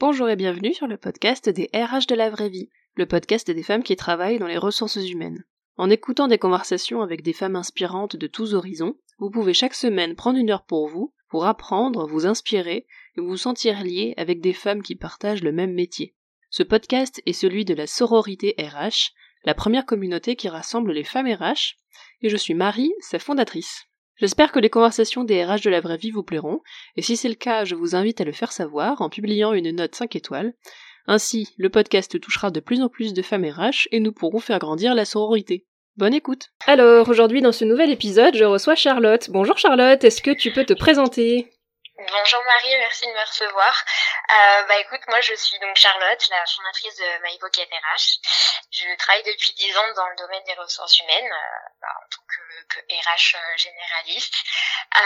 Bonjour et bienvenue sur le podcast des RH de la vraie vie, le podcast des femmes qui travaillent dans les ressources humaines. En écoutant des conversations avec des femmes inspirantes de tous horizons, vous pouvez chaque semaine prendre une heure pour vous, pour apprendre, vous inspirer et vous sentir lié avec des femmes qui partagent le même métier. Ce podcast est celui de la sororité RH, la première communauté qui rassemble les femmes RH, et je suis Marie, sa fondatrice. J'espère que les conversations des RH de la vraie vie vous plairont, et si c'est le cas, je vous invite à le faire savoir en publiant une note 5 étoiles. Ainsi, le podcast touchera de plus en plus de femmes RH et nous pourrons faire grandir la sororité. Bonne écoute Alors, aujourd'hui dans ce nouvel épisode, je reçois Charlotte. Bonjour Charlotte, est-ce que tu peux te présenter? Bonjour Marie, merci de me recevoir. Euh, bah écoute, moi je suis donc Charlotte, la fondatrice de MyPocket RH. Je travaille depuis 10 ans dans le domaine des ressources humaines, euh, bah, en tant que, que RH euh, généraliste, euh,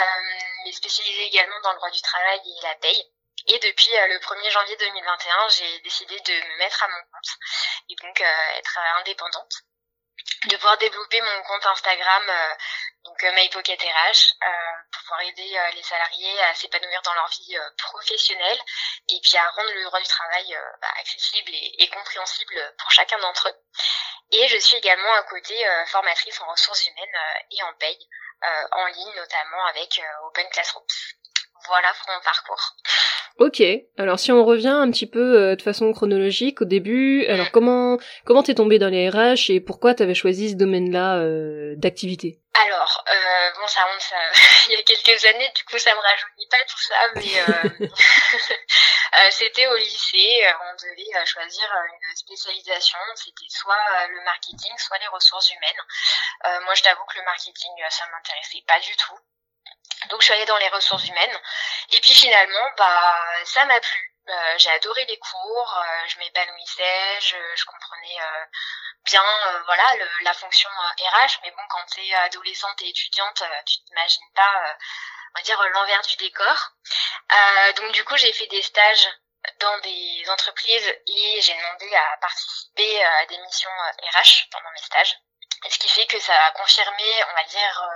mais spécialisée également dans le droit du travail et la paye. Et depuis euh, le 1er janvier 2021, j'ai décidé de me mettre à mon compte et donc être indépendante de pouvoir développer mon compte Instagram donc euh, MyPocket RH euh, pour pouvoir aider euh, les salariés à s'épanouir dans leur vie professionnelle et puis à rendre le droit du travail bah, accessible et, et, compréhensible pour chacun d'entre eux. Et je suis également à côté formatrice en ressources humaines et en paye, en ligne notamment avec Open Classrooms. Voilà pour mon parcours. Ok, alors si on revient un petit peu euh, de façon chronologique au début, alors mm. comment comment t'es tombée dans les RH et pourquoi t'avais choisi ce domaine-là euh, d'activité? Alors, euh, bon ça remonte ça, il y a quelques années, du coup ça me rajeunit pas tout ça, mais euh, c'était au lycée, on devait choisir une spécialisation, c'était soit le marketing, soit les ressources humaines. moi je t'avoue que le marketing ça m'intéressait pas du tout. Donc je suis allée dans les ressources humaines. Et puis finalement, bah ça m'a plu. Euh, j'ai adoré les cours, euh, je m'épanouissais, je, comprenais euh, bien voilà la fonction RH, mais bon quand tu es adolescente et étudiante, tu t'imagines pas on va dire l'envers du décor. donc du coup j'ai fait des stages dans des entreprises et j'ai demandé à participer à des missions RH pendant mes stages. Ce qui fait que ça a confirmé, on va dire,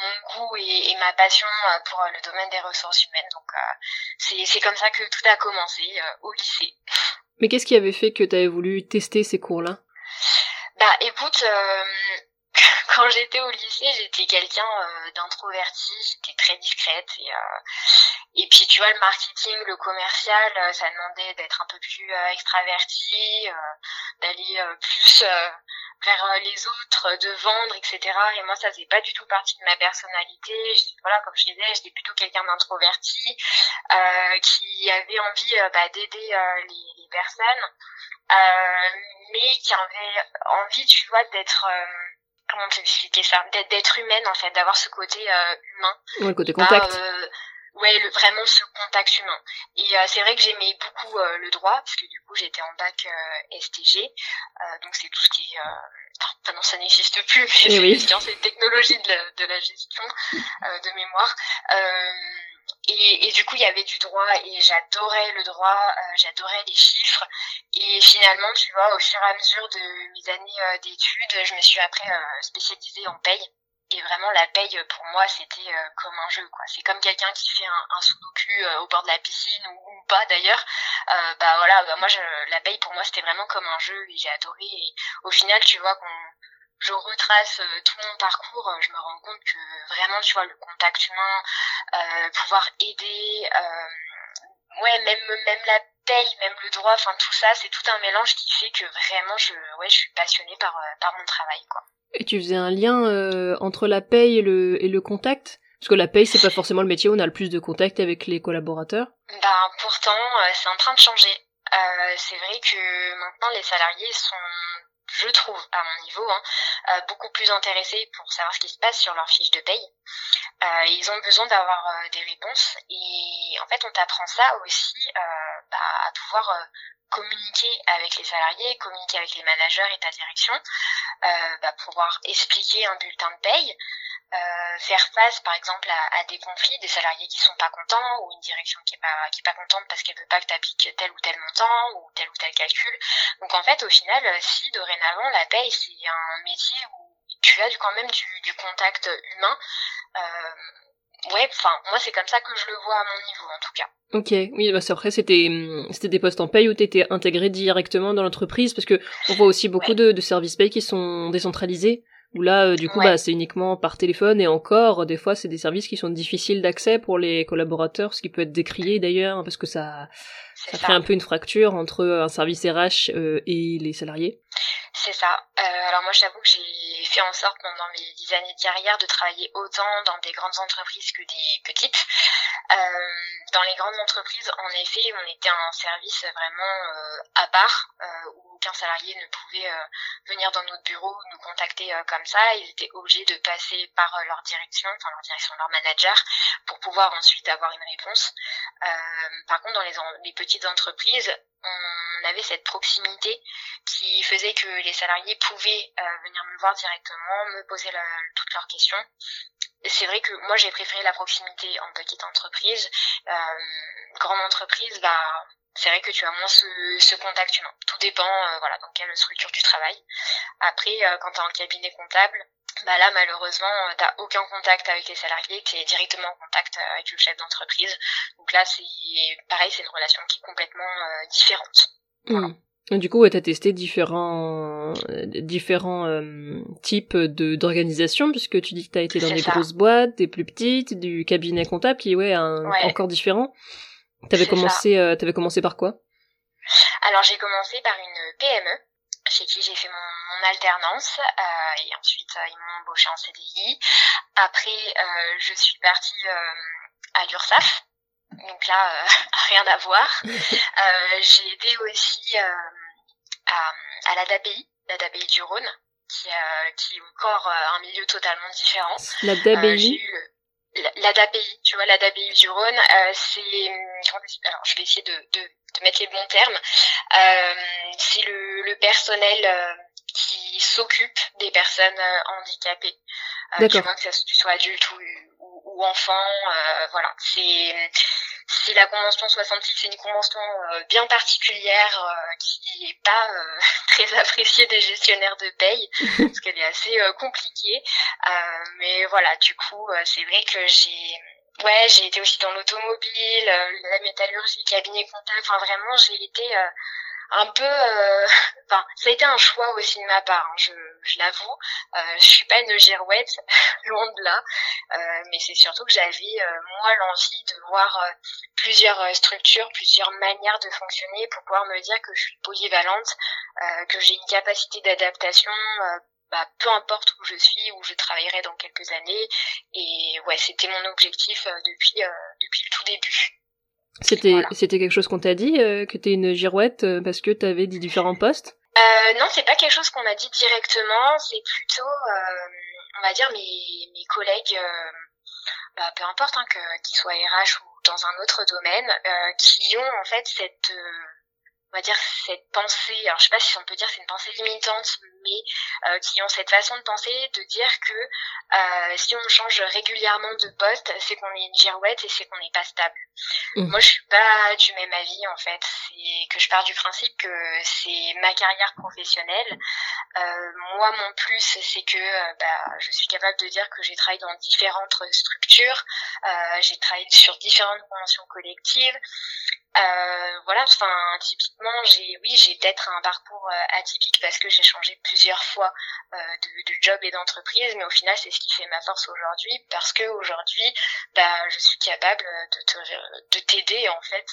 mon goût et, ma passion euh, pour euh, le domaine des ressources humaines. Donc euh, c'est comme ça que tout a commencé au lycée. Mais qu'est-ce qui avait fait que tu avais voulu tester ces cours-là? Bah écoute, quand j'étais au lycée, j'étais quelqu'un d'introverti, j'étais très discrète et et puis tu vois le marketing, le commercial, ça demandait d'être un peu plus extraverti, d'aller plus vers euh, les autres, de vendre, etc. Et moi, ça faisait pas du tout partie de ma personnalité. voilà, comme je disais, j'étais plutôt quelqu'un d'introverti euh, qui avait envie euh, bah, d'aider euh, les, les, personnes, mais qui avait envie, tu vois, d'être comment t'expliquer ça, d'être humaine en fait, d'avoir ce côté humain. Ouais, le côté contact ouais le, vraiment ce contact humain et euh, c'est vrai que j'aimais beaucoup euh, le droit parce que du coup j'étais en bac euh, STG donc c'est tout ce qui est enfin non ça n'existe plus mais oui. c'est sciences et technologies de la, de la gestion de mémoire et, et, du coup, il y avait du droit et j'adorais le droit, j'adorais les chiffres. Et finalement, tu vois, au fur et à mesure de mes années d'études, je me suis après spécialisée en paye. Et vraiment, la paye, pour moi, c'était euh, comme un jeu, quoi. C'est comme quelqu'un qui fait un, un sudoku euh, au bord de la piscine, ou, pas d'ailleurs. Euh, bah voilà, bah, moi, je, la paye, pour moi, c'était vraiment comme un jeu, et j'ai adoré. Et au final, tu vois, quand je retrace tout mon parcours, je me rends compte que vraiment, tu vois, le contact humain, pouvoir aider, ouais, même, même la paye, même le droit, enfin, tout ça, c'est tout un mélange qui fait que vraiment, je, ouais, je suis passionnée par, par mon travail, quoi. Et tu faisais un lien euh, entre la paye et le, et le contact? Parce que la paye, c'est pas forcément le métier où on a le plus de contact avec les collaborateurs. Ben, pourtant, euh, c'est en train de changer. Euh, c'est vrai que maintenant, les salariés sont je trouve, à mon niveau, hein, euh, beaucoup plus intéressés pour savoir ce qui se passe sur leur fiche de paye. Euh, ils ont besoin d'avoir euh, des réponses et en fait on t'apprend ça aussi bah, à pouvoir communiquer avec les salariés, communiquer avec les managers et ta direction, bah, pouvoir expliquer un bulletin de paye, faire face par exemple à, des conflits, des salariés qui sont pas contents ou une direction qui est pas qui est pas contente parce qu'elle veut pas que tu appliques tel ou tel montant ou tel ou tel calcul. Donc en fait au final si dorénavant la paye c'est un métier où tu as quand même du, du contact humain, euh, ouais enfin moi c'est comme ça que je le vois à mon niveau en tout cas. Ok, oui, bah après c'était hum, c'était des postes en paye où tu étais intégré directement dans l'entreprise parce que on voit aussi beaucoup de, de services paye qui sont décentralisés où là euh, du coup bah c'est uniquement par téléphone et encore des fois c'est des services qui sont difficiles d'accès pour les collaborateurs ce qui peut être décrié d'ailleurs hein, parce que ça ça, crée un peu une fracture entre un service RH euh, et les salariés. C'est ça. Euh, alors moi j'avoue que j'ai fait en sorte pendant mes dix années de carrière de travailler autant dans des grandes entreprises que des petites. Euh, dans les grandes entreprises, en effet, on était un service vraiment euh, à part, euh, où aucun salarié ne pouvait euh, venir dans notre bureau nous contacter comme ça. Ils étaient obligés de passer par leur direction, enfin leur direction, leur manager, pour pouvoir ensuite avoir une réponse. par contre, dans les, les petites entreprises, on avait cette proximité qui faisait que les salariés pouvaient venir me voir directement, me poser toutes leurs questions c'est vrai que moi j'ai préféré la proximité en petite entreprise. Euh, grande entreprise, bah c'est vrai que tu as moins ce, contact humain. Tout dépend euh, voilà dans quelle structure tu travailles. Après euh, quand tu es en cabinet comptable, bah là malheureusement euh, t'as aucun contact avec les salariés, tu es directement en contact avec le chef d'entreprise. Donc là c'est pareil, c'est une relation qui est complètement différente. Mmh. Du coup, tu as testé différents, différents euh, types d'organisation, puisque tu dis que tu as été dans des grosses boîtes, des plus petites, du cabinet comptable, qui ouais, un, encore différent. T'avais commencé, euh, t'avais commencé par quoi? Alors j'ai commencé par une PME, chez qui j'ai fait mon, alternance, euh, et ensuite ils m'ont embauché en CDI. Après, je suis partie à l'URSSAF, donc là, rien à voir. j'ai été aussi à, à l'ADAPI, l'ADAPI du Rhône, qui, euh, qui est encore euh, un milieu totalement différent. L'ADAPI euh, L'ADAPI, tu vois, l'ADAPI du Rhône, euh, c'est... Alors, je vais essayer de, de, de mettre les bons termes. Euh, c'est le, le personnel qui s'occupe des personnes handicapées. tu vois, que ça, tu sois adulte ou, ou, ou enfant, voilà. C'est si la convention 66 c'est une convention euh, bien particulière euh, qui n'est pas euh, très appréciée des gestionnaires de paye parce qu'elle est assez compliquée. mais voilà, du coup, c'est vrai que j'ai ouais, j'ai été aussi dans l'automobile, la métallurgie, cabinet comptable. Enfin vraiment, j'ai été un peu euh, enfin ça a été un choix aussi de ma part hein, je, l'avoue euh, je suis pas une girouette loin de là euh, mais c'est surtout que j'avais euh, moi l'envie de voir euh, plusieurs structures plusieurs manières de fonctionner pour pouvoir me dire que je suis polyvalente que j'ai une capacité d'adaptation bah, peu importe où je suis, où je travaillerai dans quelques années. Et ouais, c'était mon objectif depuis depuis le tout début. C'était c'était quelque chose qu'on t'a dit euh, que t'es une girouette euh, parce que t'avais des différents postes? Euh, Non, c'est pas quelque chose qu'on m'a dit directement. C'est plutôt, euh, on va dire mes mes collègues, euh, bah, peu importe hein, qu'ils soient RH ou dans un autre domaine, qui ont en fait cette on va dire cette pensée, alors je sais pas si on peut dire c'est une pensée limitante, mais euh, qui ont cette façon de penser, de dire que euh, si on change régulièrement de poste, c'est qu'on est une girouette et c'est qu'on n'est pas stable. Mmh. Moi, je suis pas du même avis en fait. C'est que je pars du principe que c'est ma carrière professionnelle. Euh, moi, mon plus, c'est que euh, bah, je suis capable de dire que j'ai travaillé dans différentes structures, euh, j'ai travaillé sur différentes conventions collectives. Euh, voilà, enfin typiquement, j'ai oui, j'ai peut-être un parcours euh, atypique parce que j'ai changé plusieurs fois euh, de, de, job et d'entreprise, mais au final, c'est ce qui fait ma force aujourd'hui parce que aujourd'hui, bah, je suis capable de de t'aider en fait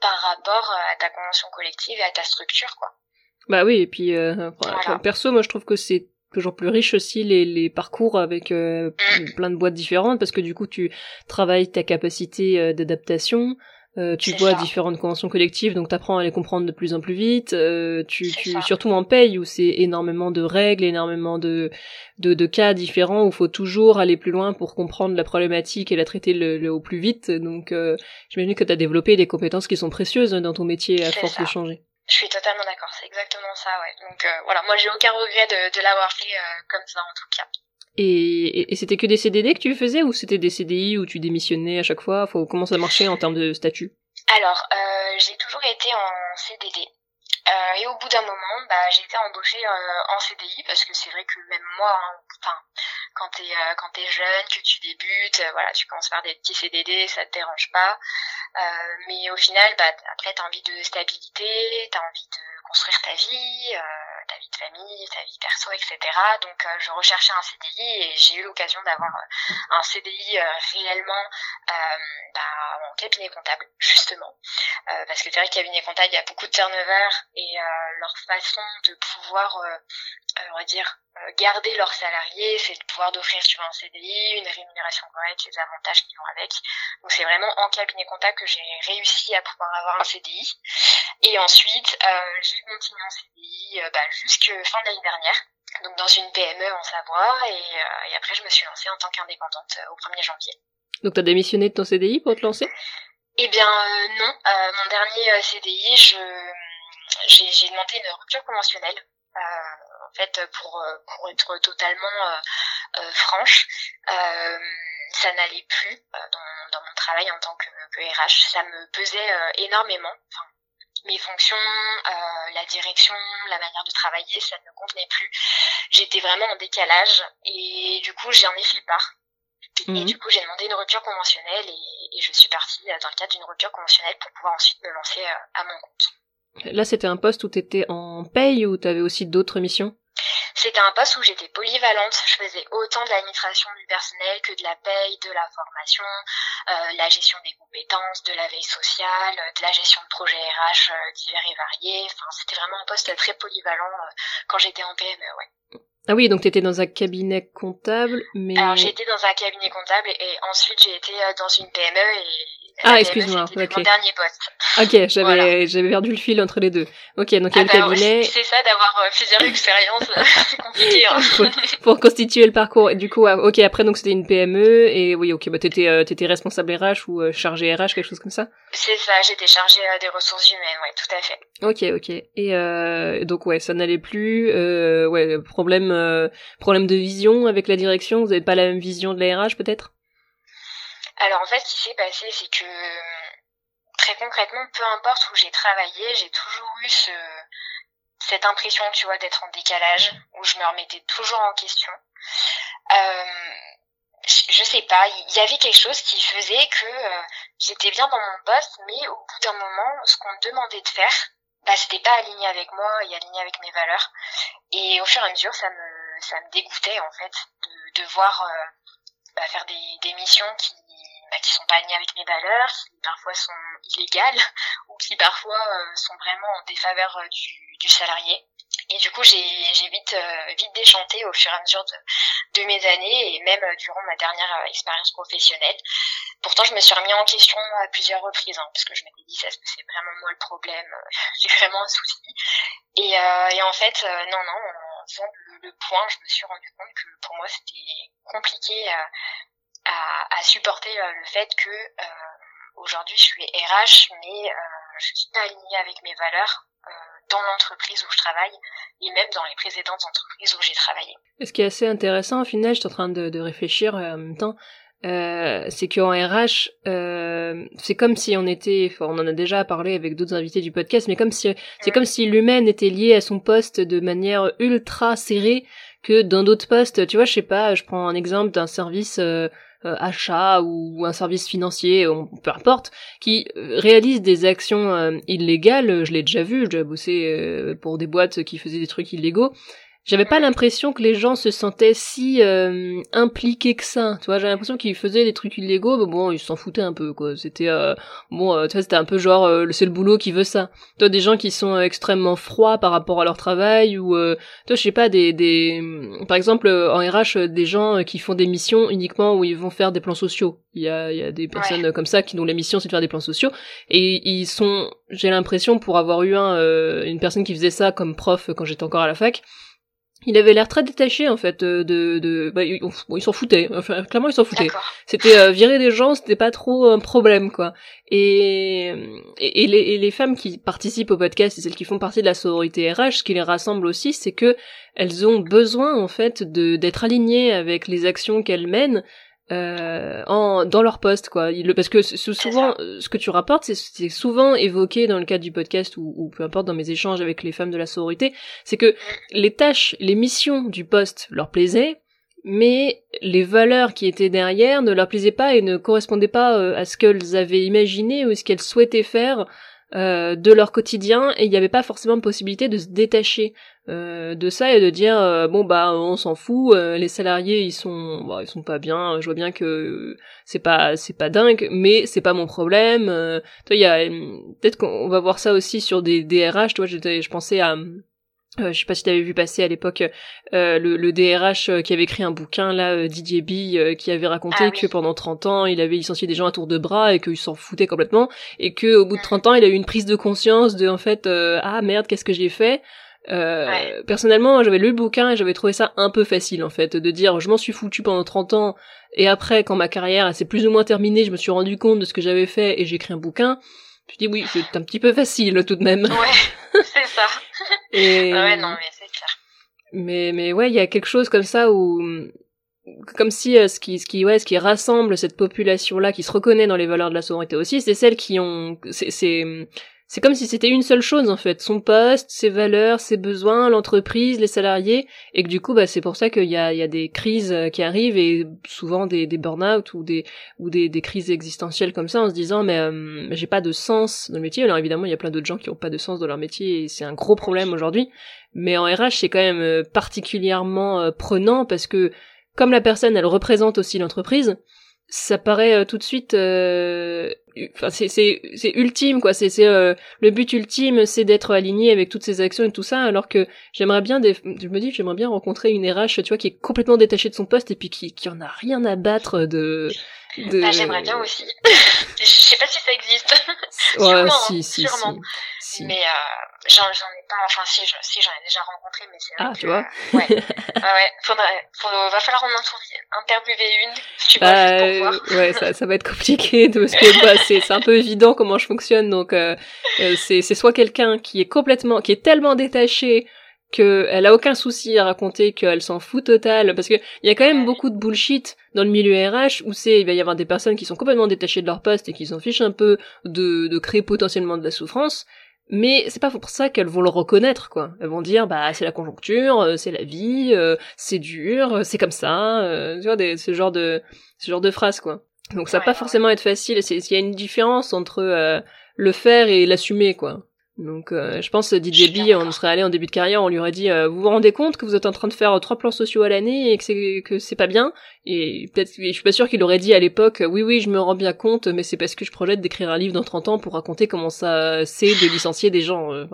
par rapport à ta convention collective et à ta structure, quoi. Bah oui, et puis perso, moi je trouve que c'est toujours plus riche aussi les, les parcours avec mm. plein de boîtes différentes parce que du coup tu travailles ta capacité d'adaptation euh, tu vois différentes conventions collectives, donc t'apprends à les comprendre de plus en plus vite. Euh, tu, tu surtout en paye où c'est énormément de règles, énormément de, de, de cas différents où faut toujours aller plus loin pour comprendre la problématique et la traiter le, au plus vite. Donc, euh, j'imagine que tu as développé des compétences qui sont précieuses dans ton métier à force de changer. Je suis totalement d'accord, c'est exactement ça, ouais. Donc euh, voilà, moi j'ai aucun regret de, de l'avoir fait euh, comme ça en tout cas. Et, et, c'était que des CDD que tu faisais ou c'était des CDI où tu démissionnais à chaque fois? Faut, Comment ça marchait en termes de statut? Alors, euh, j'ai toujours été en CDD. Euh, et au bout d'un moment, bah, j'ai été embauchée euh, en CDI parce que c'est vrai que même moi, hein, enfin, quand t'es euh, quand t'es jeune, que tu débutes, euh, voilà, tu commences par des petits CDD, ça te dérange pas. mais au final, bah, après, tu as envie de stabilité, tu as envie de construire ta vie, ta vie de famille, ta vie perso, etc. Donc je recherchais un CDI et j'ai eu l'occasion d'avoir un CDI réellement bah, en cabinet comptable, justement. parce que c'est vrai, cabinet comptable, il y a beaucoup de turnover et leur façon de pouvoir, on va dire, garder leurs salariés, c'est de pouvoir d'offrir sur un CDI une rémunération correcte, les avantages qui vont avec. Donc c'est vraiment en cabinet comptable que j'ai réussi à pouvoir avoir un CDI. Et ensuite, euh, j'ai continué en CDI euh, bah, jusqu'à fin de l'année dernière. Donc dans une PME en Savoie et, euh, et après je me suis lancée en tant qu'indépendante au 1er janvier. Donc tu as démissionné de ton CDI pour te lancer? Eh bien non, mon dernier CDI, je j'ai demandé une rupture conventionnelle en fait, pour, euh, pour être totalement euh, euh, franche, ça n'allait plus dans, dans, mon travail en tant que, que RH. Ça me pesait énormément. Enfin, mes fonctions, euh, la direction, la manière de travailler, ça ne me convenait plus. J'étais vraiment en décalage et du coup j'en ai fait part. Et mhm. du coup j'ai demandé une rupture conventionnelle et, et, je suis partie dans le cadre d'une rupture conventionnelle pour pouvoir ensuite me lancer à mon compte. Là, c'était un poste où tu étais en paye ou tu avais aussi d'autres missions? C'était un poste où j'étais polyvalente. Je faisais autant de l'administration du personnel que de la paye, de la formation, euh, la gestion des compétences, de la veille sociale, de la gestion de projets RH euh, divers et variés. Enfin, c'était vraiment un poste très polyvalent euh, quand j'étais en PME, ouais. Ah oui, donc tu étais dans un cabinet comptable, mais... Alors été dans un cabinet comptable et ensuite j'ai été dans une PME et ah, excuse-moi. Ok. Mon dernier poste. Ok, j'avais j'avais perdu le fil entre les deux. Ok, donc il y a ah le bah cabinet. c'est ça d'avoir euh, plusieurs expériences, c'est compliqué. Hein. pour, constituer le parcours. Du coup, ok, après donc c'était une PME et oui, ok, bah t'étais euh, t'étais responsable RH ou euh, chargé RH, quelque chose comme ça? C'est ça, j'étais chargée euh, des ressources humaines, ouais, tout à fait. Ok, ok. Et euh, donc ouais, ça n'allait plus. Euh, ouais, problème problème de vision avec la direction. Vous avez pas la même vision de la RH peut-être? Alors en fait, ce qui s'est passé, c'est que très concrètement, peu importe où j'ai travaillé, j'ai toujours eu ce, cette impression, tu vois, d'être en décalage, où je me remettais toujours en question. Euh, je sais pas, il y avait quelque chose qui faisait que euh, j'étais bien dans mon poste, mais au bout d'un moment, ce qu'on me demandait de faire, bah c'était pas aligné avec moi et aligné avec mes valeurs. Et au fur et à mesure, ça me ça me dégoûtait en fait de devoir euh, bah, faire des, des missions qui bah, qui sont pas alignés avec mes valeurs, qui parfois sont illégales ou qui parfois euh, sont vraiment en défaveur euh, du, salarié. Et du coup, j'ai vite euh, vite déchanté au fur et à mesure de, mes années et même durant ma dernière expérience professionnelle. Pourtant, je me suis remis en question à plusieurs reprises, hein, parce que je m'étais dit, ça c'est vraiment moi le problème, j'ai vraiment un souci. Et, et en fait, non, non, en faisant le, le, point, je me suis rendu compte que pour moi, c'était compliqué à, supporter euh, le fait que euh, aujourd'hui je suis RH, mais euh, je suis pas alignée avec mes valeurs dans l'entreprise où je travaille et même dans les précédentes entreprises où j'ai travaillé. Ce qui est assez intéressant, au final, je suis en train de, de réfléchir en même temps, euh, c'est qu'en RH, euh, c'est comme si on était, enfin, on en a déjà parlé avec d'autres invités du podcast, mais comme si c'est comme si l'humaine était liée à son poste de manière ultra serrée que dans d'autres postes. Tu vois, je sais pas, je prends un exemple d'un service. Euh, achat ou un service financier, peu importe, qui euh, réalise des actions euh, illégales, je l'ai déjà vu, j'ai bossé pour des boîtes qui faisaient des trucs illégaux, j'avais pas l'impression que les gens se sentaient si euh, impliqués que ça. Tu vois, j'avais l'impression qu'ils faisaient des trucs illégaux, mais bon, ils s'en foutaient un peu, quoi. C'était euh, bon, euh, tu vois, c'était un peu genre, c'est le boulot qui veut ça. Toi, des gens qui sont extrêmement froids par rapport à leur travail, ou toi, je sais pas, des, des, par exemple, en RH, des gens qui font des missions uniquement où ils vont faire des plans sociaux. Il y a, il y a des personnes comme ça qui dont la mission c'est de faire des plans sociaux, et ils sont, j'ai l'impression, pour avoir eu un, une personne qui faisait ça comme prof quand j'étais encore à la fac il avait l'air très détaché en fait de de bah, il, s'en foutait enfin, clairement il s'en foutait. C'était euh, virer des gens c'était pas trop un problème quoi. Et et, les, et, les, femmes qui participent au podcast et celles qui font partie de la sororité RH ce qui les rassemble aussi c'est que elles ont besoin en fait de d'être alignées avec les actions qu'elles mènent euh, en, dans leur poste quoi. Parce que souvent ce que tu rapportes c'est souvent évoqué dans le cadre du podcast ou, ou, peu importe dans mes échanges avec les femmes de la sororité c'est que les tâches les missions du poste leur plaisaient mais les valeurs qui étaient derrière ne leur plaisaient pas et ne correspondaient pas euh, à ce qu'elles avaient imaginé ou ce qu'elles souhaitaient faire euh, de leur quotidien et il n'y avait pas forcément possibilité de se détacher euh, de ça et de dire euh, bon bah on s'en fout les salariés ils sont bah, ils sont pas bien je vois bien que c'est pas c'est pas dingue mais c'est pas mon problème toi il y a peut-être qu'on va voir ça aussi sur des DRH toi je pensais à euh, je sais pas si tu avais vu passer à l'époque euh, le, le, DRH euh, qui avait écrit un bouquin là, euh, Didier B, qui avait raconté ah que pendant 30 ans il avait licencié des gens à tour de bras et qu'il s'en foutait complètement et que au bout de 30 ans il a eu une prise de conscience de en fait ah merde qu'est-ce que j'ai fait? Personnellement j'avais lu le bouquin et j'avais trouvé ça un peu facile en fait de dire je m'en suis foutu pendant 30 ans et après quand ma carrière s'est plus ou moins terminée je me suis rendu compte de ce que j'avais fait et j'ai écrit un bouquin je dis oui, c'est un petit peu facile tout de même. Ouais, c'est ça. Et... Ouais, non, mais c'est clair. Mais, mais ouais, il y a quelque chose comme ça où, comme si euh, ce qui, ce qui, ouais, ce qui rassemble cette population-là, qui se reconnaît dans les valeurs de la sororité aussi, c'est celles qui ont, c'est, c'est comme si c'était une seule chose en fait, son poste, ses valeurs, ses besoins, l'entreprise, les salariés, et que du coup bah c'est pour ça qu'il y a, y a des crises euh, qui arrivent et souvent des, des burn-out ou des ou des, des crises existentielles comme ça en se disant mais euh, j'ai pas de sens dans le métier. Alors évidemment il y a plein d'autres gens qui ont pas de sens dans leur métier et c'est un gros problème aujourd'hui, mais en RH c'est quand même euh, particulièrement prenant parce que comme la personne elle représente aussi l'entreprise, ça paraît euh, tout de suite euh, enfin c'est c'est c'est ultime quoi c'est c'est euh, le but ultime c'est d'être aligné avec toutes ces actions et tout ça alors que j'aimerais bien des, je me dis j'aimerais bien rencontrer une RH tu vois qui est complètement détachée de son poste et puis qui qui en a rien à battre de de... Bah, j'aimerais bien aussi. je sais pas si ça existe. Ouais, sûrement, si, si, sûrement. Si, Mais euh, j'en ai pas, enfin si, si j'en ai déjà rencontré, mais c'est Ah, tu vois. ouais. ah ouais. Faudrait, faut, va falloir en interviewer une. Tu vois, juste pour voir. Euh, ouais, ça, ça va être compliqué parce que bah, c'est, c'est un peu évident comment je fonctionne. Donc euh, euh, c'est, c'est soit quelqu'un qui est complètement, qui est tellement détaché qu'elle a aucun souci à raconter qu'elle s'en fout total parce que il y a quand même beaucoup de bullshit dans le milieu RH où c'est il va y avoir des personnes qui sont complètement détachées de leur poste et qui s'en fichent un peu de, de créer potentiellement de la souffrance mais c'est pas pour ça qu'elles vont le reconnaître quoi. Elles vont dire bah c'est la conjoncture euh, c'est la vie euh, c'est dur c'est comme ça euh, tu vois des, ce genre de ce genre de phrases quoi. Donc ça va pas forcément être facile. C'est il y a une différence entre le faire et l'assumer quoi donc euh, je pense Didier B, on serait allé en début de carrière, on lui aurait dit euh, vous vous rendez compte que vous êtes en train de faire trois plans sociaux à l'année et que c'est que c'est pas bien? Et peut-être je suis pas sûr qu'il aurait dit à l'époque oui oui, je me rends bien compte mais c'est parce que je projette d'écrire un livre dans 30 ans pour raconter comment ça c'est de licencier des gens. Euh.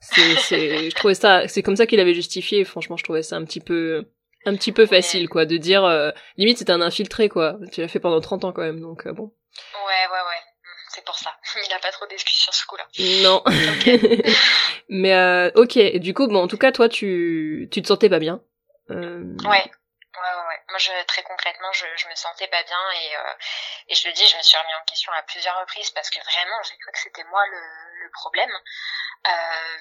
c'est c'est je trouvais ça c'est comme ça qu'il avait justifié, franchement, je trouvais ça un petit peu un petit peu facile quoi de dire limite c'est un infiltré quoi. Tu l'as fait pendant 30 ans quand même donc bon. Ouais ouais ouais c'est pour ça. Il a pas trop d'excuses sur ce coup-là. Non. Mais euh, ok, et du coup, bon, en tout cas, toi, tu, tu te sentais pas bien. Euh... Ouais. Ouais, ouais, Moi, je, très concrètement, je, je me sentais pas bien et, euh, et je le dis, je me suis remis en question à plusieurs reprises parce que vraiment, j'ai cru que c'était moi le, le problème. Euh,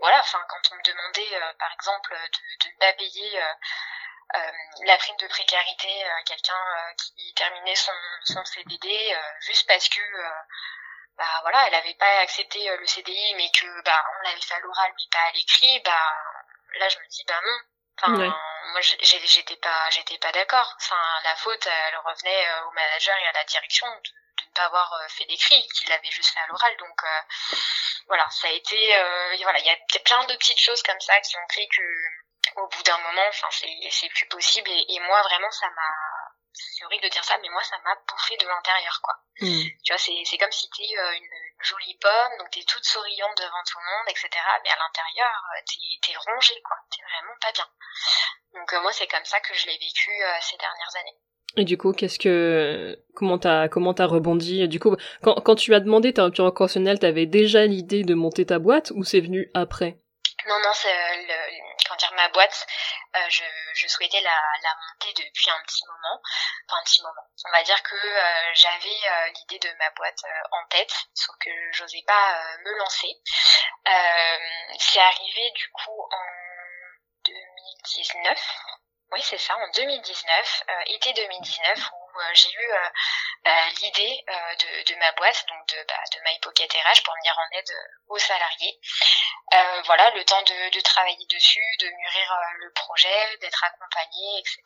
voilà, enfin, quand on me demandait, euh, par exemple, de, de ne pas payer euh, euh, la prime de précarité à quelqu'un euh, qui terminait son, son CDD euh, juste parce que bah voilà elle avait pas accepté le CDI mais que bah on l'avait fait à l'oral mais pas à l'écrit bah là je me dis bah non. Enfin moi j'étais pas j'étais pas d'accord. Enfin la faute elle revenait au manager et à la direction de, ne pas avoir fait l'écrit qu'il l'avait juste fait à l'oral. Donc voilà ça a été voilà il y a plein de petites choses comme ça qui ont fait que au bout d'un moment, enfin, c'est plus possible. Et, moi, vraiment, ça m'a. C'est horrible de dire ça, mais moi, ça m'a bouffé de l'intérieur, quoi. Hmm. Tu vois, c'est comme si t'es euh, une jolie pomme, donc t'es toute souriante devant tout le monde, etc. Mais à l'intérieur, euh, t'es es rongée, quoi. T'es vraiment pas bien. Donc euh, moi, c'est comme ça que je l'ai vécu ces dernières années. Et du coup, qu'est-ce que comment t'as comment t'as rebondi Du coup, quand quand tu as demandé ta rupture conventionnelle, t'avais déjà l'idée de monter ta boîte ou c'est venu après? Non, non, c'est ma boîte, euh, je, souhaitais la, la, monter depuis un petit moment, enfin un petit moment. On va dire que euh, j'avais euh, l'idée de ma boîte en tête, sauf que j'osais pas me lancer. c'est arrivé du coup en 2019. Oui, c'est ça, en 2019, été 2019, où j'ai eu l'idée de, ma boîte, donc de, bah, de RH, pour venir en aide aux salariés. voilà, le temps de, de, travailler dessus, de mûrir le projet, d'être accompagné, etc.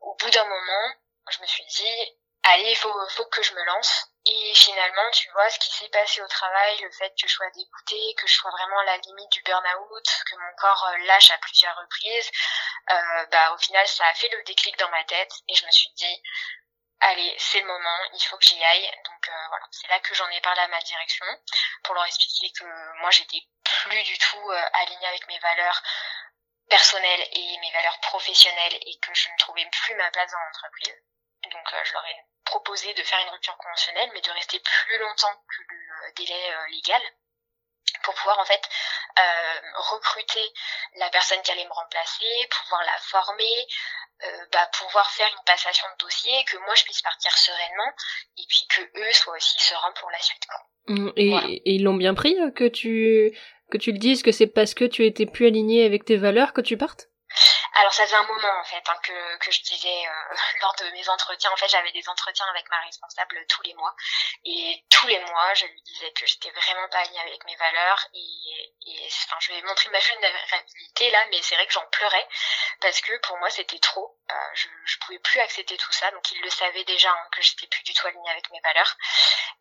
au bout d'un moment, je me suis dit, allez, il faut, faut que je me lance. Et finalement, tu vois, ce qui s'est passé au travail, le fait que je sois dégoûtée, que je sois vraiment à la limite du burn-out, que mon corps euh, lâche à plusieurs reprises, euh, bah au final, ça a fait le déclic dans ma tête et je me suis dit, allez, c'est le moment, il faut que j'y aille. Donc euh, voilà, c'est là que j'en ai parlé à ma direction pour leur expliquer que moi, j'étais plus du tout euh, alignée avec mes valeurs personnelles et mes valeurs professionnelles et que je ne trouvais plus ma place dans l'entreprise. Donc je leur ai proposé de faire une rupture conventionnelle, mais de rester plus longtemps que le délai euh, légal pour pouvoir en fait euh, recruter la personne qui allait me remplacer, pouvoir la former, euh, bah, pouvoir faire une passation de dossier, que moi je puisse partir sereinement, et puis que eux soient aussi sereins pour la suite. Mmh, et, et, ils l'ont bien pris que tu que tu le dises que c'est parce que tu étais plus aligné avec tes valeurs que tu partes? Alors ça faisait un moment en fait hein, que, que je disais euh, lors de mes entretiens. En fait, j'avais des entretiens avec ma responsable tous les mois. Et tous les mois, je lui disais que j'étais vraiment pas alignée avec mes valeurs. Et, et enfin, je vais montrer ma vulnérabilité là, mais c'est vrai que j'en pleurais. Parce que pour moi c'était trop. Euh, je, je pouvais plus accepter tout ça, donc ils le savaient déjà hein, que j'étais plus du tout alignée avec mes valeurs.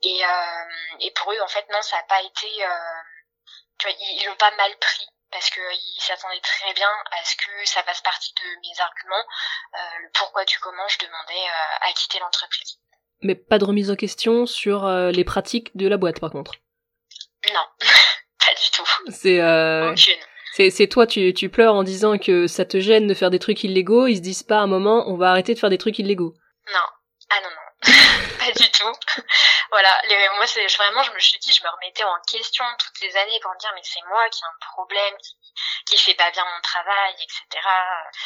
Et euh, et pour eux en fait non, ça a pas été tu vois, ils l'ont pas mal pris parce qu'ils s'attendaient très bien à ce que ça fasse partie de mes arguments, euh, le pourquoi du comment je demandais euh, à quitter l'entreprise. Mais pas de remise en question sur euh, les pratiques de la boîte par contre Non, pas du tout. C'est C'est, c'est toi, tu, tu pleures en disant que ça te gêne de faire des trucs illégaux, ils se disent pas à un moment on va arrêter de faire des trucs illégaux. Non, ah non, non, pas du tout. voilà, les, moi c'est vraiment, je me suis dit, je me remettais en question toutes ces années pour me dire mais c'est moi qui ai un problème, qui, qui fait pas bien mon travail, etc.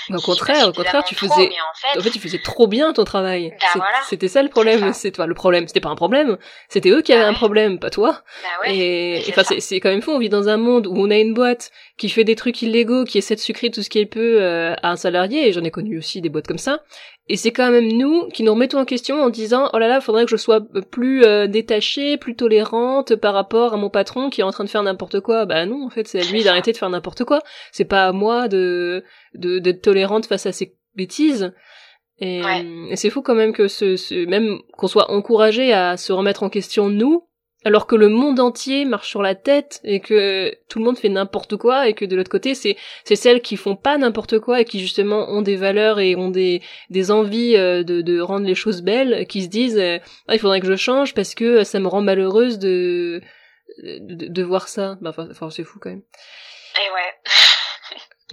Au contraire, au contraire, tu faisais, en, fait... en, fait... tu faisais trop bien ton travail. Bah, voilà, c'était ça le problème, c'est toi le problème, c'était pas un problème, c'était eux qui avaient bah un problème, pas toi. Bah ouais, et enfin c'est quand même fou, on vit dans un monde où on a une boîte qui fait des trucs illégaux, qui essaie de sucrer tout ce qu'elle peut euh, à un salarié, et j'en ai connu aussi des boîtes comme ça, et c'est quand même nous qui nous remettons en question en disant oh là là, faudrait que je sois plus euh, détachée, plus tolérante par rapport à mon patron qui est en train de faire n'importe quoi. Bah non, en fait, c'est à lui d'arrêter de faire n'importe quoi. C'est pas à moi de d'être tolérante face à ses bêtises. Et, et c'est fou quand même que ce, ce même qu'on soit encouragé à se remettre en question nous alors que le monde entier marche sur la tête et que tout le monde fait n'importe quoi et que de l'autre côté c'est c'est celles qui font pas n'importe quoi et qui justement ont des valeurs et ont des des envies euh, de de rendre les choses belles qui se disent euh, ah, il faudrait que je change parce que ça me rend malheureuse de de, de voir ça. Bah, enfin c'est fou quand même. Et ouais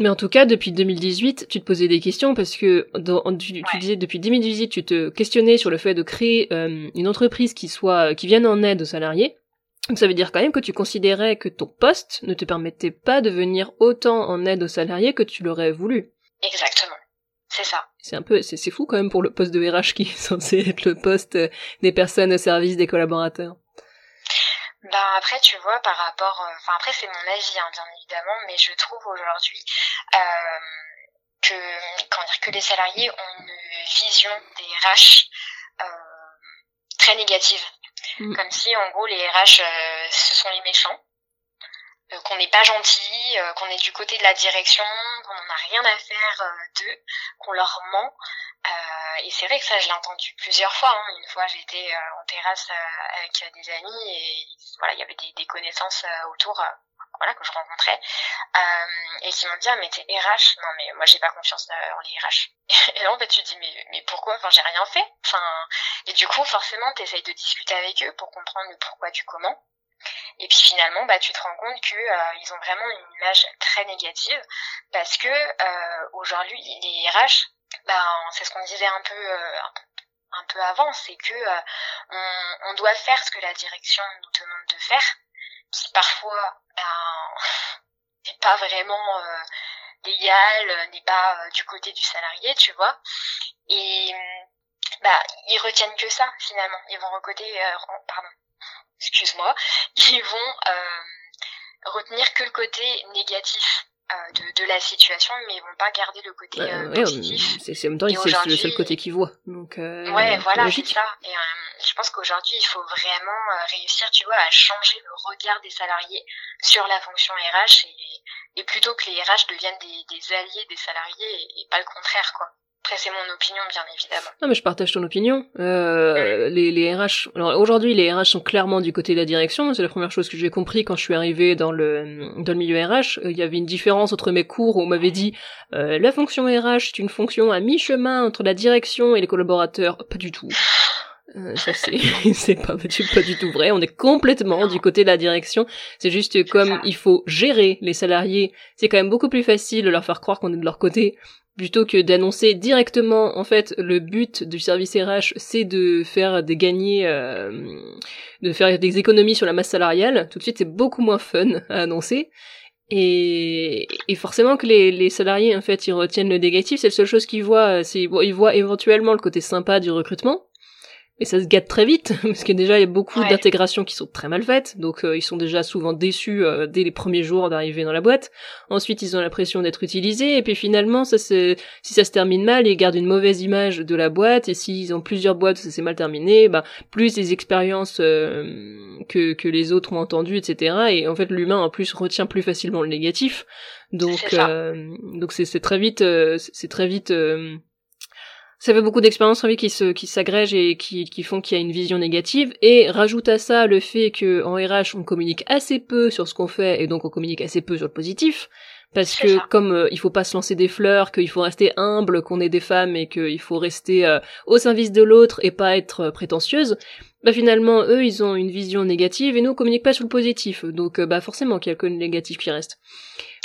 mais en tout cas, depuis 2018, tu te posais des questions parce que tu, disais depuis 2018, tu te questionnais sur le fait de créer euh, une entreprise qui soit qui vienne en aide aux salariés. Donc ça veut dire quand même que tu considérais que ton poste ne te permettait pas de venir autant en aide aux salariés que tu l'aurais voulu. Exactement. C'est ça. C'est un peu, c'est fou quand même pour le poste de RH qui est censé être le poste des personnes au service des collaborateurs. Ben après, tu vois, par rapport, euh, enfin après c'est mon avis, hein, bien évidemment, mais je trouve aujourd'hui euh, que, comment dire, que les salariés ont une vision des RH euh, très négative, mm. comme si en gros les RH euh, ce sont les méchants, qu'on n'est pas gentil, qu'on est du côté de la direction, qu'on n'en a rien à faire d'eux, qu'on leur ment. Euh, et c'est vrai que ça, je l'ai entendu plusieurs fois. Hein. Une fois, j'étais euh, en terrasse euh, avec des amis et voilà, il y avait des, des connaissances autour, voilà, que je rencontrais, et qui m'ont dit ah mais t'es RH Non mais moi j'ai pas confiance en les RH. Et là en fait tu te dis mais mais pourquoi? Enfin j'ai rien fait. Enfin et du coup forcément t'essayes de discuter avec eux pour comprendre le pourquoi du comment. Et puis finalement, bah, tu te rends compte que euh, ils ont vraiment une image très négative parce que euh, aujourd'hui, les RH, bah, c'est ce qu'on disait un peu, euh, un peu avant, c'est que on, on, doit faire ce que la direction nous demande de faire, qui parfois ben, n'est pas vraiment légal, n'est pas du côté du salarié, tu vois. Et bah, ils retiennent que ça finalement. Ils vont recoter, pardon, excuse-moi, ils vont euh, retenir que le côté négatif de, de, la situation, mais ils vont pas garder le côté bah, positif. C'est en même temps, c'est le seul côté qu'ils voient. Donc, ouais, voilà, c'est ça. Et je pense qu'aujourd'hui, il faut vraiment réussir, tu vois, à changer le regard des salariés sur la fonction RH et, et plutôt que les RH deviennent des, des alliés des salariés et, pas le contraire, quoi. Après, c'est mon opinion, bien évidemment. Non, mais je partage ton opinion. Euh, les, les RH, alors aujourd'hui, les RH sont clairement du côté de la direction. C'est la première chose que j'ai compris quand je suis arrivée dans le dans le milieu RH. Il y avait une différence entre mes cours où on m'avait dit euh, la fonction RH c'est une fonction à mi-chemin entre la direction et les collaborateurs. Pas du tout. Euh, ça c'est c'est pas, pas du tout vrai. On est complètement du côté de la direction. C'est juste comme il faut gérer les salariés. C'est quand même beaucoup plus facile de leur faire croire qu'on est de leur côté plutôt que d'annoncer directement en fait le but du service RH c'est de faire des gagnés euh, de faire des économies sur la masse salariale tout de suite c'est beaucoup moins fun à annoncer et, et forcément que les, les salariés en fait ils retiennent le négatif c'est la seule chose qu'ils voient c'est ils voient éventuellement le côté sympa du recrutement et ça se gâte très vite parce que déjà il y a beaucoup d'intégrations qui sont très mal faites. Donc euh, ils sont déjà souvent déçus euh, dès les premiers jours d'arriver dans la boîte. Ensuite ils ont l'impression d'être utilisés. Et puis finalement ça si ça se termine mal ils gardent une mauvaise image de la boîte. Et s'ils ont plusieurs boîtes ça s'est mal terminé bah plus les expériences euh, que que les autres ont entendues etc et en fait l'humain en plus retient plus facilement le négatif. Donc donc c'est très vite c'est très vite ça fait beaucoup d'expériences vie qui se qui s'agrègent et qui, qui font qu'il y a une vision négative. Et rajoute à ça le fait que en RH on communique assez peu sur ce qu'on fait et donc on communique assez peu sur le positif. Parce que comme euh, il faut pas se lancer des fleurs, qu'il faut rester humble, qu'on est des femmes et qu'il faut rester euh, au service de l'autre et pas être euh, prétentieuse, bah finalement eux ils ont une vision négative et nous on communique pas sur le positif, donc bah forcément qu'il y a que le négatif qui reste.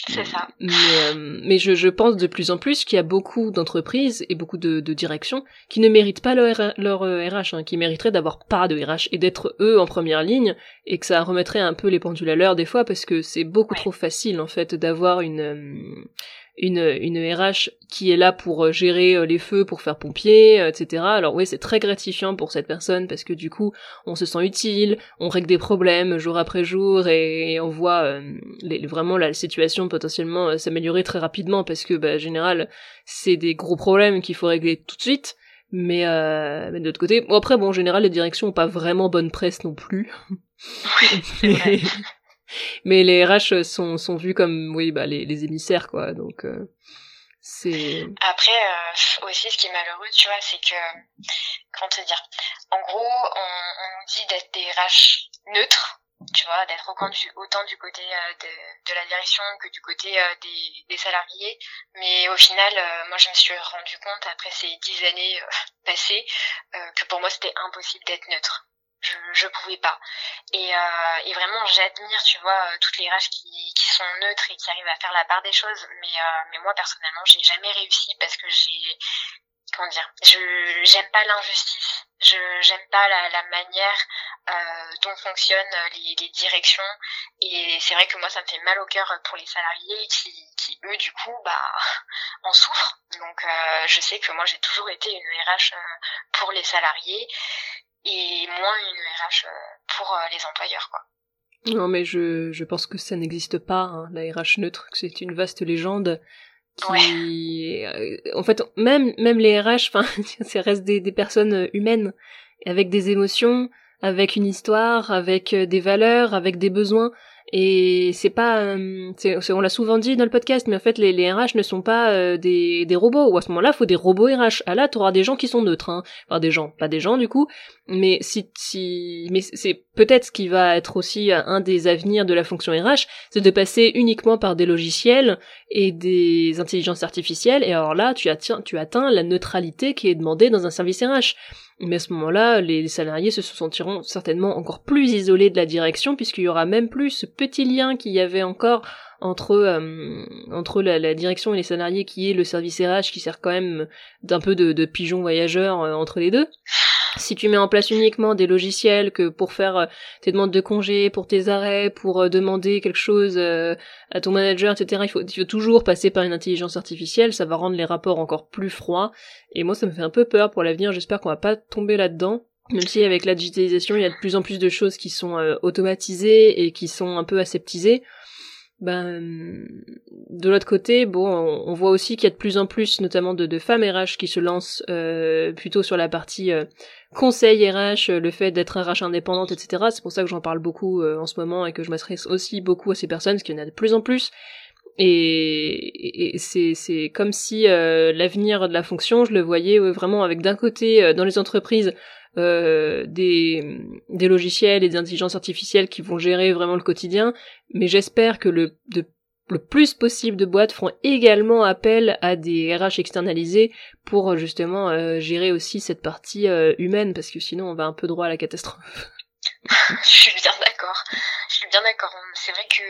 C'est ça. Mais, euh, mais je, je, pense de plus en plus qu'il y a beaucoup d'entreprises et beaucoup de, de, directions qui ne méritent pas leur, leur RH, euh, hein, qui mériteraient d'avoir pas de RH et d'être eux en première ligne et que ça remettrait un peu les pendules à l'heure des fois parce que c'est beaucoup trop facile en fait d'avoir une euh, une, une RH qui est là pour euh, gérer euh, les feux, pour faire pompier, euh, etc. Alors oui, c'est très gratifiant pour cette personne parce que du coup, on se sent utile, on règle des problèmes jour après jour et, on voit les, vraiment la situation potentiellement s'améliorer très rapidement parce que, bah, en général, c'est des gros problèmes qu'il faut régler tout de suite. Mais, euh, mais de l'autre côté, bon après, bon, en général, les directions ont pas vraiment bonne presse non plus. Oui, mais les RH sont, sont vus comme oui bah les, les émissaires quoi. Donc euh, c'est après euh, aussi ce qui est malheureux tu vois c'est que comment te dire en gros on, on dit d'être des RH neutres tu vois d'être autant du, autant du côté euh, de, de, la direction que du côté des, des salariés. Mais au final moi je me suis rendu compte après ces dix années passées que pour moi c'était impossible d'être neutre je je pouvais pas. Et, euh, et vraiment j'admire tu vois euh, toutes les races qui, qui sont neutres et qui arrivent à faire la part des choses. Mais euh, mais moi personnellement j'ai jamais réussi parce que j'ai comment dire je j'aime pas l'injustice. Je j'aime pas la, la manière euh, dont fonctionnent les, les directions. Et c'est vrai que moi ça me fait mal au cœur pour les salariés qui, qui eux du coup bah en souffrent. Donc euh, je sais que moi j'ai toujours été une RH pour les salariés et moins une RH euh, pour euh, les employeurs quoi. Non mais je, je pense que ça n'existe pas, hein, la RH neutre, que c'est une vaste légende qui... Euh, en fait, même, même les RH, enfin, ça reste des, des personnes humaines, avec des émotions, avec une histoire, avec des valeurs, avec des besoins. Et c'est pas, euh, on l'a souvent dit dans le podcast, mais en fait les, les RH ne sont pas euh, des, des robots. Ou à ce moment-là, faut des robots RH. Ah là, t'auras des gens qui sont neutres, hein. Enfin des gens, pas des gens du coup. Mais si, si, mais c'est peut-être ce qui va être aussi un des avenirs de la fonction RH, c'est de passer uniquement par des logiciels et des intelligences artificielles. Et alors là, tu atteins, tu atteins la neutralité qui est demandée dans un service RH. Mais à ce moment-là, les salariés se sentiront certainement encore plus isolés de la direction, puisqu'il y aura même plus ce petit lien qu'il y avait encore entre euh, entre la, direction et les salariés, qui est le service RH, qui sert quand même d'un peu de, pigeon voyageur euh, entre les deux. Si tu mets en place uniquement des logiciels que pour faire euh, tes demandes de congés, pour tes arrêts, pour euh, demander quelque chose euh, à ton manager, etc., il faut, il faut toujours passer par une intelligence artificielle, ça va rendre les rapports encore plus froids. Et moi, ça me fait un peu peur pour l'avenir, j'espère qu'on va pas tomber là-dedans. Même si avec la digitalisation, il y a de plus en plus de choses qui sont automatisées et qui sont un peu aseptisées. Ben de l'autre côté, bon, on, voit aussi qu'il y a de plus en plus, notamment de, de femmes RH qui se lancent euh, plutôt sur la partie euh, conseil RH, le fait d'être RH indépendante, etc. C'est pour ça que j'en parle beaucoup euh, en ce moment et que je m'adresse aussi beaucoup à ces personnes, parce qu'il y en a de plus en plus. Et, et c'est, c'est comme si l'avenir de la fonction, je le voyais vraiment avec d'un côté dans les entreprises euh, des, logiciels et des intelligences artificielles qui vont gérer vraiment le quotidien, mais j'espère que le, le plus possible de boîtes feront également appel à des RH externalisés pour justement euh, gérer aussi cette partie euh, humaine, parce que sinon on va un peu droit à la catastrophe. je suis bien d'accord. Je suis bien d'accord. C'est vrai que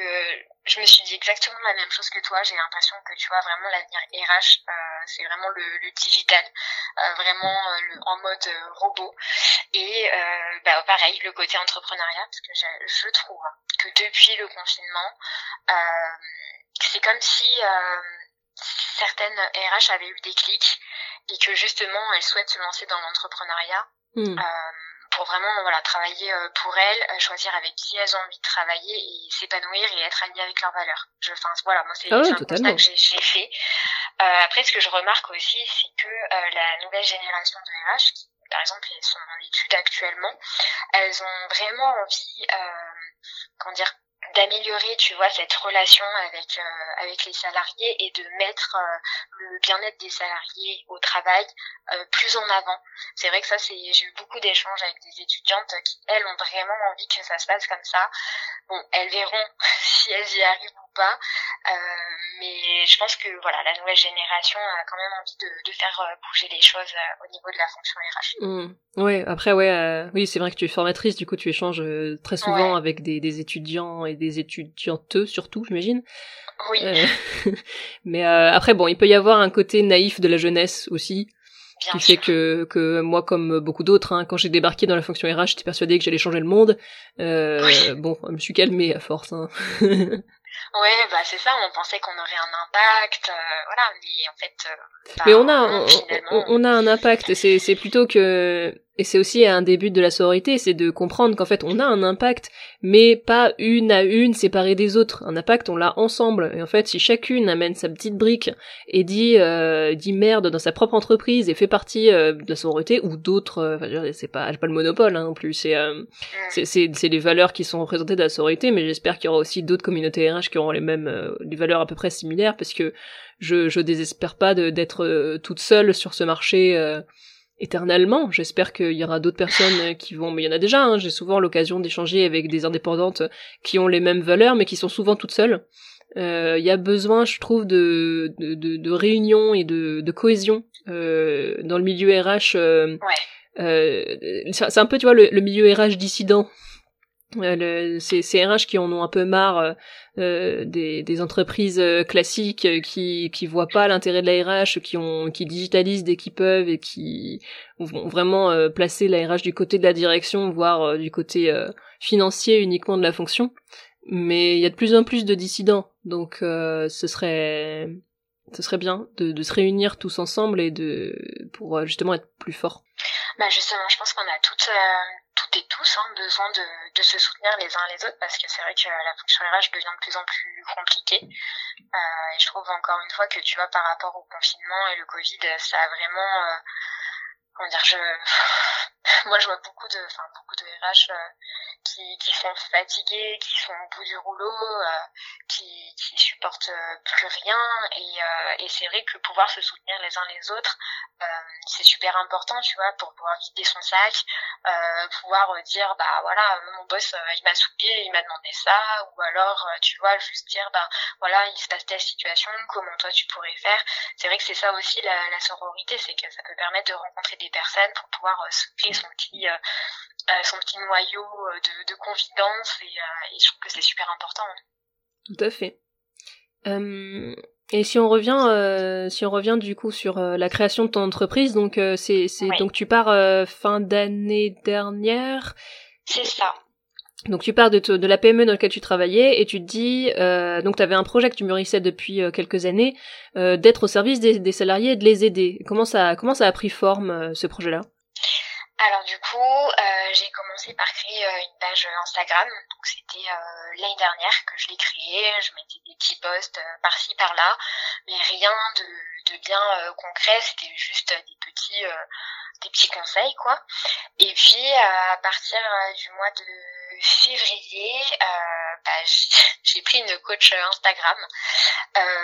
je me suis dit exactement la même chose que toi. J'ai l'impression que tu vois vraiment l'avenir RH, euh, c'est vraiment le, le digital, euh, vraiment euh, le, en mode euh, robot. Et euh, bah, pareil, le côté entrepreneuriat, parce que je, je trouve que depuis le confinement, c'est comme si certaines RH avaient eu des clics et que justement elles souhaitent se lancer dans l'entrepreneuriat. Hmm pour vraiment voilà travailler euh, pour elles, euh, choisir avec qui elles ont envie de travailler et s'épanouir et être alignées avec leurs valeurs. Je, enfin voilà, moi c'est ah un constat que j'ai fait. Euh, après, ce que je remarque aussi, c'est que euh, la nouvelle génération de RH, qui par exemple elles sont en études actuellement, elles ont vraiment envie, euh, comment dire, d'améliorer tu vois cette relation avec euh, avec les salariés et de mettre euh, le bien-être des salariés au travail euh, plus en avant. C'est vrai que ça c'est j'ai eu beaucoup d'échanges avec des étudiantes qui elles ont vraiment envie que ça se passe comme ça. Bon elles verront si elles y arrivent ou pas mais je pense que voilà la nouvelle génération a quand même envie de, de faire bouger les choses au niveau de la fonction RH mmh. ouais après ouais oui c'est vrai que tu es formatrice du coup tu échanges très souvent avec des, des étudiants et des étudianteux surtout, j'imagine. Oui. Euh, mais euh, après, bon, il peut y avoir un côté naïf de la jeunesse aussi. qui fait que, que moi, comme beaucoup d'autres, hein, quand j'ai débarqué dans la fonction RH, j'étais persuadée que j'allais changer le monde. Euh, Bon, je me suis calmée à force. Hein. Ouais, bah c'est ça, on pensait qu'on aurait un impact, euh, voilà, mais en fait. Euh, bah, mais on a, on, on, a un impact. C'est, c'est plutôt que et c'est aussi un des buts de la sororité, c'est de comprendre qu'en fait on a un impact, mais pas une à une séparée des autres. Un impact, on l'a ensemble. Et en fait, si chacune amène sa petite brique et dit euh, dit merde dans sa propre entreprise et fait partie euh, de la sororité ou d'autres, euh, c'est pas, pas le monopole hein, non plus. C'est c'est c'est les valeurs qui sont représentées de la sororité, mais j'espère qu'il y aura aussi d'autres communautés RH qui auront les mêmes les valeurs à peu près similaires, parce que je je désespère pas d'être toute seule sur ce marché éternellement. J'espère qu'il y aura d'autres personnes qui vont, mais il y en a déjà, hein. j'ai souvent l'occasion d'échanger avec des indépendantes qui ont les mêmes valeurs, mais qui sont souvent toutes seules. Euh, il y a besoin, je trouve, de, de, de, de réunion et de, de cohésion euh, dans le milieu RH. Euh, c'est un peu, tu vois, le, le milieu RH dissident. Euh, c'est ces RH qui en ont un peu marre euh, euh des, des, entreprises euh, classiques qui qui voient pas l'intérêt de la RH, qui ont qui digitalisent dès qu'ils peuvent et qui vont vraiment placer la RH du côté de la direction, voire du côté financier uniquement de la fonction. Mais il y a de plus en plus de dissidents, donc ce serait ce serait bien de, de, se réunir tous ensemble et de pour justement être plus fort. Bah justement, je pense qu'on a toutes toutes et tous hein, besoin de, de, se soutenir les uns les autres parce que c'est vrai que la fonction RH devient de plus en plus compliquée. Euh, et je trouve encore une fois que tu vois par rapport au confinement et le Covid, ça a vraiment euh, comment dire, je moi je vois beaucoup de enfin beaucoup de RH euh, qui, qui sont fatigués, qui sont au bout du rouleau, euh, qui, qui supportent euh, plus rien. Et, euh, et c'est vrai que pouvoir se soutenir les uns les autres, c'est super important, tu vois, pour pouvoir vider son sac, pouvoir dire, bah voilà, mon boss, il m'a soupé, il m'a demandé ça, ou alors, tu vois, juste dire, bah voilà, il se passe telle situation, comment toi tu pourrais faire. C'est vrai que c'est ça aussi la, la sororité, c'est que ça peut permettre de rencontrer des personnes pour pouvoir se créer son petit son petit noyau euh, de, de confidence et, euh, et, je trouve que c'est super important. Tout à fait. Euh, et si on revient, euh, si on revient du coup sur euh, la création de ton entreprise, donc euh, c'est, c'est donc tu pars fin d'année dernière. C'est ça. Donc tu pars de, de la PME dans laquelle tu travaillais et tu te dis, donc tu avais un projet que tu mûrissais depuis quelques années, d'être au service des, salariés et de les aider. Comment ça, comment ça a pris forme ce projet-là? Alors du coup, euh, j'ai commencé par créer euh, une page Instagram. Donc c'était euh, l'année dernière que je l'ai créée. Je mettais des petits posts par-ci par-là, mais rien de, de bien concret. C'était juste des petits des petits conseils quoi. Et puis à partir du mois de février, bah, j'ai pris une coach Instagram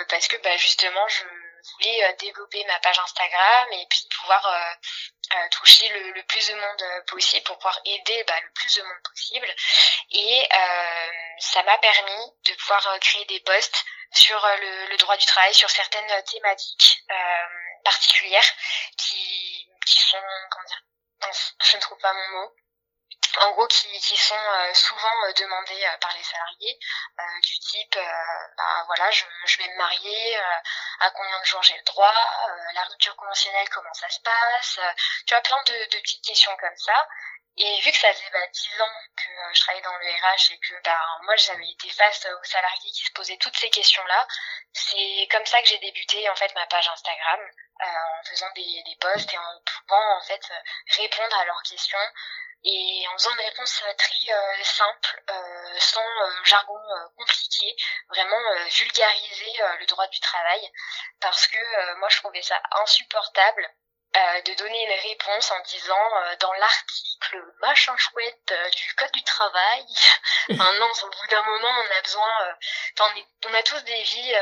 parce que bah, justement je voulais développer ma page Instagram et puis pouvoir toucher le, plus de monde euh, possible pour pouvoir aider bah, le plus de monde possible. Et euh, ça m'a permis de pouvoir euh, créer des posts sur le, droit du travail, sur certaines thématiques euh, particulières qui, qui sont, comment dire, je ne trouve pas mon mot, en gros qui, qui sont euh, souvent euh, demandés euh, par les salariés du type bah, voilà je, je, vais me marier à combien de jours j'ai le droit la rupture conventionnelle comment ça se passe tu vois plein de, de, petites questions comme ça. Et vu que ça faisait bah, 10 ans que je travaillais dans le RH et que bah, moi j'avais été face aux salariés qui se posaient toutes ces questions-là, c'est comme ça que j'ai débuté en fait ma page Instagram en faisant des, des posts et en pouvant en fait répondre à leurs questions et en faisant une réponse euh, très euh, simple, euh, sans jargon compliqué, vraiment vulgariser le droit du travail, parce que moi je trouvais ça insupportable de donner une réponse en disant dans l'article machin chouette du code du travail. enfin non, au bout d'un moment on a besoin, on, on, a tous des vies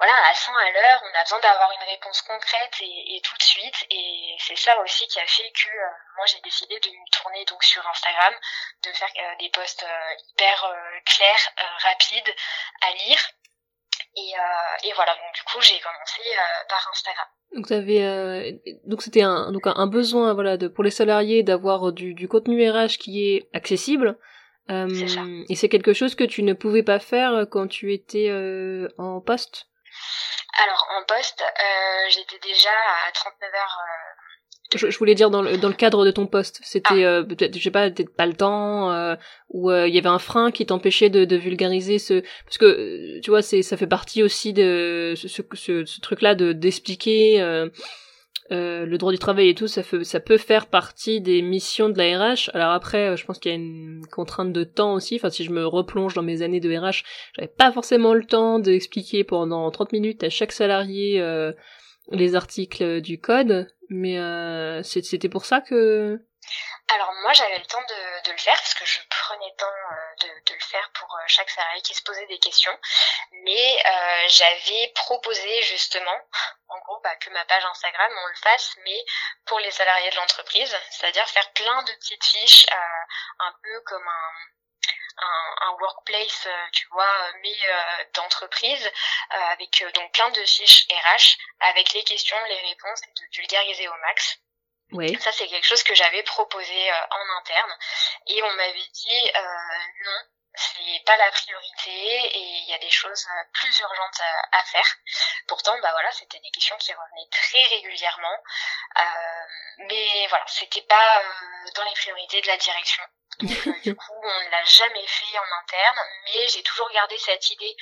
voilà, à 100 à l'heure, on a besoin d'avoir une réponse concrète et, et, tout de suite. Et c'est ça aussi qui a fait que euh, moi j'ai décidé de me tourner donc sur Instagram, de faire euh, des posts euh, hyper clairs, rapides à lire. Et, et, voilà, donc du coup j'ai commencé par Instagram. Donc avais, donc c'était un donc un besoin voilà de pour les salariés d'avoir du, du contenu RH qui est accessible. Euh, et c'est quelque chose que tu ne pouvais pas faire quand tu étais en poste? Alors en poste, euh, j'étais déjà à 39 heures. Euh, je, voulais dire dans le, dans le cadre de ton poste, c'était ah. euh, peut-être je sais pas peut-être pas le temps euh, ou il y avait un frein qui t'empêchait de, de, vulgariser ce parce que tu vois c'est ça fait partie aussi de ce, ce, ce truc là de d'expliquer euh, le droit du travail et tout, ça, fait, ça peut faire partie des missions de la RH. Alors après, euh, je pense qu'il y a une contrainte de temps aussi. Enfin, si je me replonge dans mes années de RH, j'avais pas forcément le temps d'expliquer pendant 30 minutes à chaque salarié euh, les articles du code. Mais c'était pour ça que alors moi j'avais le temps de, le faire parce que je prenais le temps euh, de, le faire pour euh, chaque salarié qui se posait des questions, mais euh, j'avais proposé justement en gros bah, que ma page Instagram on le fasse mais pour les salariés de l'entreprise, c'est-à-dire faire plein de petites fiches un peu comme un, workplace, tu vois, mais d'entreprise, avec donc plein de fiches RH, avec les questions, les réponses, et de vulgariser au max. Oui. Ça, c'est quelque chose que j'avais proposé euh, en interne. Et on m'avait dit euh, non, c'est pas la priorité et il y a des choses euh, plus urgentes à, faire. Pourtant, bah voilà, c'était des questions qui revenaient très régulièrement. Euh, mais voilà, c'était pas dans les priorités de la direction. Donc, du coup, on ne l'a jamais fait en interne, mais j'ai toujours gardé cette idée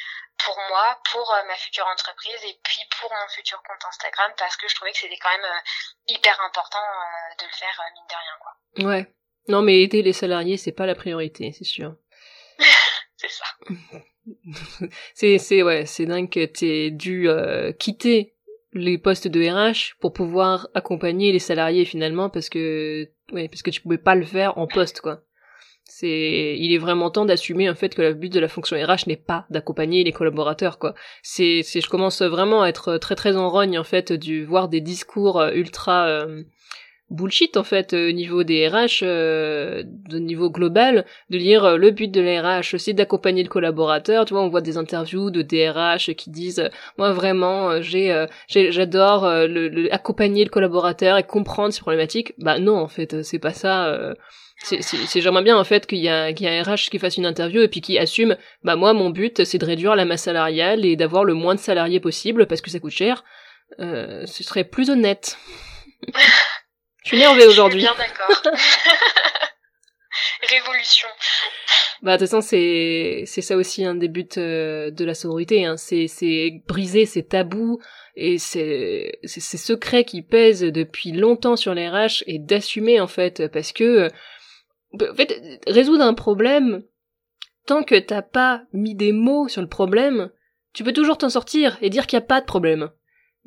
pour moi, pour euh, ma future entreprise et puis pour mon futur compte Instagram parce que je trouvais que c'était quand même euh, hyper important euh, de le faire mine de rien quoi. Ouais. Non mais aider les salariés c'est pas la priorité, c'est sûr. c'est ça. c'est c'est ouais, c'est dingue que t'aies dû quitter les postes de RH pour pouvoir accompagner les salariés finalement parce que ouais, parce que tu pouvais pas le faire en poste quoi. C'est, il est vraiment temps d'assumer en fait que le but de la fonction RH n'est pas d'accompagner les collaborateurs quoi. C'est, je commence vraiment à être très très en rogne en fait du voir des discours euh, ultra euh, bullshit en fait au niveau des RH, euh, de niveau global, de dire le but de la RH c'est d'accompagner le collaborateur. Tu vois, on voit des interviews de DRH qui disent moi vraiment j'ai, j'adore le, accompagner le collaborateur et comprendre ses problématiques. Bah non en fait c'est pas ça c'est j'aimerais bien en fait qu'il y, a, qu'il y a un RH qui fasse une interview et puis qui assume bah moi mon but c'est de réduire la masse salariale et d'avoir le moins de salariés possible parce que ça coûte cher. Euh, ce serait plus honnête. Je suis énervée aujourd'hui. bien d'accord. révolution. Bah de toute façon c'est c'est ça aussi un des buts euh, de la sororité, hein. c'est c'est briser ces tabous et ces ces secrets qui pèsent depuis longtemps sur les RH et d'assumer en fait parce que en fait résoudre un problème tant que t'as pas mis des mots sur le problème, tu peux toujours t'en sortir et dire qu'il y a pas de problème.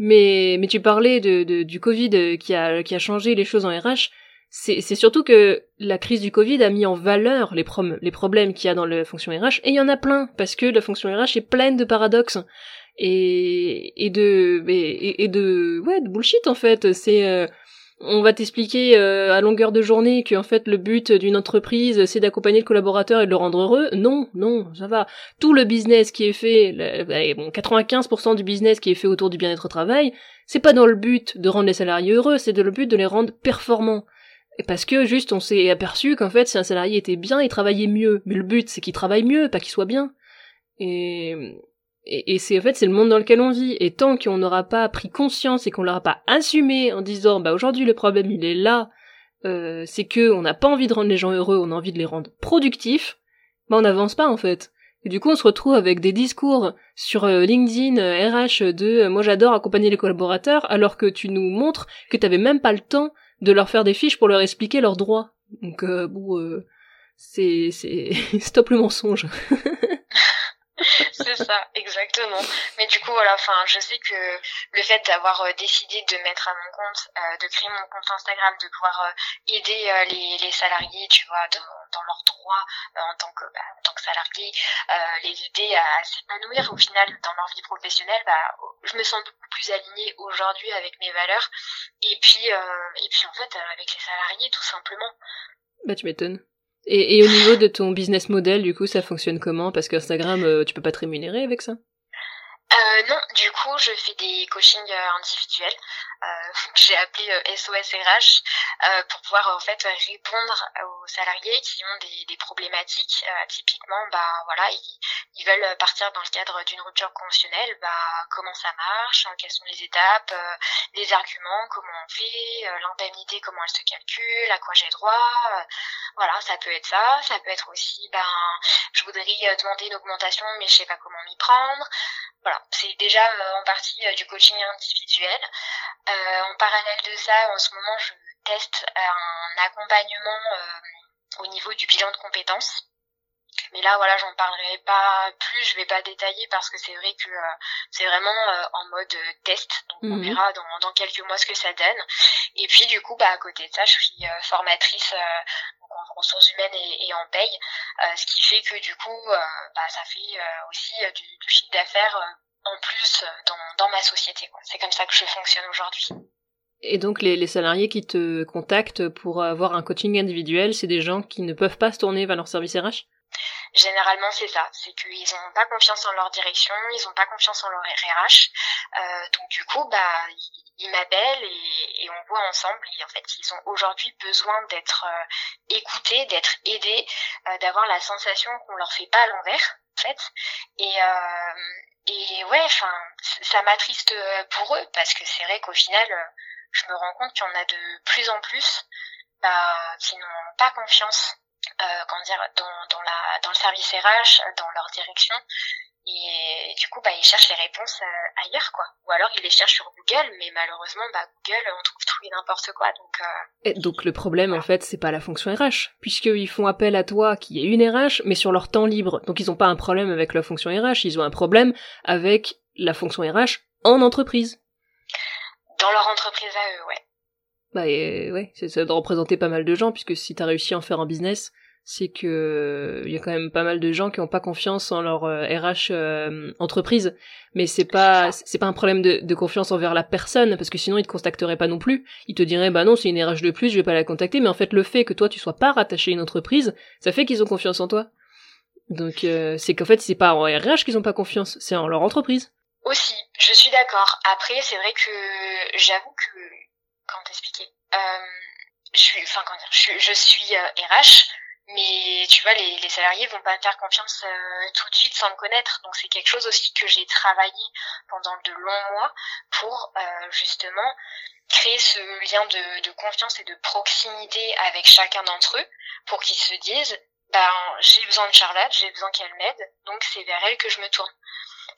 Mais mais tu parlais de, de du Covid qui a qui a changé les choses en RH c'est surtout que la crise du Covid a mis en valeur les, les problèmes qu'il y a dans la fonction RH, et il y en a plein, parce que la fonction RH est pleine de paradoxes. Et, et de et, de ouais de bullshit en fait. C'est euh, on va t'expliquer euh, à longueur de journée que en fait le but d'une entreprise c'est d'accompagner le collaborateur et de le rendre heureux. Non, non, ça va. Tout le business qui est fait, bon, 95% du business qui est fait autour du bien-être au travail, c'est pas dans le but de rendre les salariés heureux, c'est dans le but de les rendre performants. Parce que juste on s'est aperçu qu'en fait si un salarié était bien, il travaillait mieux. Mais le but c'est qu'il travaille mieux, pas qu'il soit bien. Et, et, c'est en fait c'est le monde dans lequel on vit. Et tant qu'on n'aura pas pris conscience et qu'on l'aura pas assumé en disant bah aujourd'hui le problème il est là, euh, c'est que on n'a pas envie de rendre les gens heureux, on a envie de les rendre productifs, bah on n'avance pas en fait. Et du coup, on se retrouve avec des discours sur euh, LinkedIn, RH euh, de moi j'adore accompagner les collaborateurs, alors que tu nous montres que t'avais même pas le temps de leur faire des fiches pour leur expliquer leurs droits. Donc euh, bon, euh, c'est c'est stop le mensonge. c'est ça, exactement. Mais du coup, voilà, enfin, je sais que le fait d'avoir euh, décidé de mettre à mon compte, euh, de créer mon compte Instagram, de pouvoir euh, aider les, salariés, tu vois, dans, dans leurs droits en tant que bah, en tant que salarié, les aider à s'épanouir au final dans leur vie professionnelle, bah, je me sens beaucoup plus alignée aujourd'hui avec mes valeurs et puis et puis en fait avec les salariés tout simplement. Bah tu m'étonnes. Et, au niveau de ton business model, du coup, ça fonctionne comment? Parce qu'Instagram, euh, tu peux pas te rémunérer avec ça? Euh, non, du coup, je fais des coachings euh, individuels. Euh, j'ai appelé euh, SOS RH euh, pour pouvoir en fait répondre aux salariés qui ont des, problématiques. typiquement, bah voilà, ils, veulent partir dans le cadre d'une rupture conventionnelle. Bah comment ça marche Quelles sont les étapes Les arguments Comment on fait L'indemnité Comment elle se calcule À quoi j'ai droit Voilà, ça peut être ça. Ça peut être aussi, ben, je voudrais demander une augmentation, mais je sais pas comment m'y prendre. Voilà, c'est déjà euh, en partie euh, du coaching individuel. Euh, en parallèle de ça, en ce moment, je teste un accompagnement au niveau du bilan de compétences. Mais là, voilà, j'en parlerai pas plus, je vais pas détailler parce que c'est vrai que c'est vraiment en mode test, donc on mhm. verra dans, dans, quelques mois ce que ça donne. Et puis du coup, bah à côté de ça, je suis formatrice ressources humaines et, en paye, euh, ce qui fait que du coup, euh, bah, ça fait euh, aussi du, chiffre d'affaires en plus dans, dans ma société. C'est comme ça que je fonctionne aujourd'hui. Et donc les, les, salariés qui te contactent pour avoir un coaching individuel, c'est des gens qui ne peuvent pas se tourner vers leur service RH Généralement, c'est ça. C'est qu'ils n'ont pas confiance en leur direction, ils n'ont pas confiance en leur RH. Euh, donc du coup, bah, ils, m'appellent et, et, on voit ensemble. Et en fait, ils ont aujourd'hui besoin d'être euh, écoutés, d'être aidés, euh, d'avoir la sensation qu'on leur fait pas à l'envers, en fait. Et euh, et ouais, enfin, ça m'attriste pour eux parce que c'est vrai qu'au final, je me rends compte qu'il y en a de plus en plus bah, qui n'ont pas confiance euh, comment dire, dans, dans, la, dans le service RH, dans leur direction. Et du coup, bah, ils cherchent les réponses euh, ailleurs, quoi. Ou alors ils les cherchent sur Google, mais malheureusement, bah, Google, on trouve tout et n'importe quoi. Donc, euh... et donc le problème, en fait, c'est pas la fonction RH, puisqu'ils font appel à toi, qui est une RH, mais sur leur temps libre. Donc ils ont pas un problème avec la fonction RH, ils ont un problème avec la fonction RH en entreprise. Dans leur entreprise à eux, ouais. Bah ouais, ça doit représenter pas mal de gens, puisque si t'as réussi à en faire un business, c'est que il y a quand même pas mal de gens qui ont pas confiance en leur RH euh, euh, entreprise. Mais c'est pas c'est pas un problème de, de, confiance envers la personne parce que sinon ils te contacteraient pas non plus. Ils te diraient bah non c'est une RH de plus je vais pas la contacter. Mais en fait le fait que toi tu sois pas rattaché à une entreprise ça fait qu'ils ont confiance en toi. Donc euh, c'est qu'en fait c'est pas en RH qu'ils ont pas confiance c'est en leur entreprise. Aussi je suis d'accord. Après c'est vrai que j'avoue que comment t'expliquer euh, je suis enfin comment dire je, suis RH mais tu vois, les, les salariés vont pas me faire confiance euh, tout de suite sans me connaître. Donc c'est quelque chose aussi que j'ai travaillé pendant de longs mois pour euh, justement créer ce lien de, de, confiance et de proximité avec chacun d'entre eux pour qu'ils se disent ben j'ai besoin de Charlotte, j'ai besoin qu'elle m'aide, donc c'est vers elle que je me tourne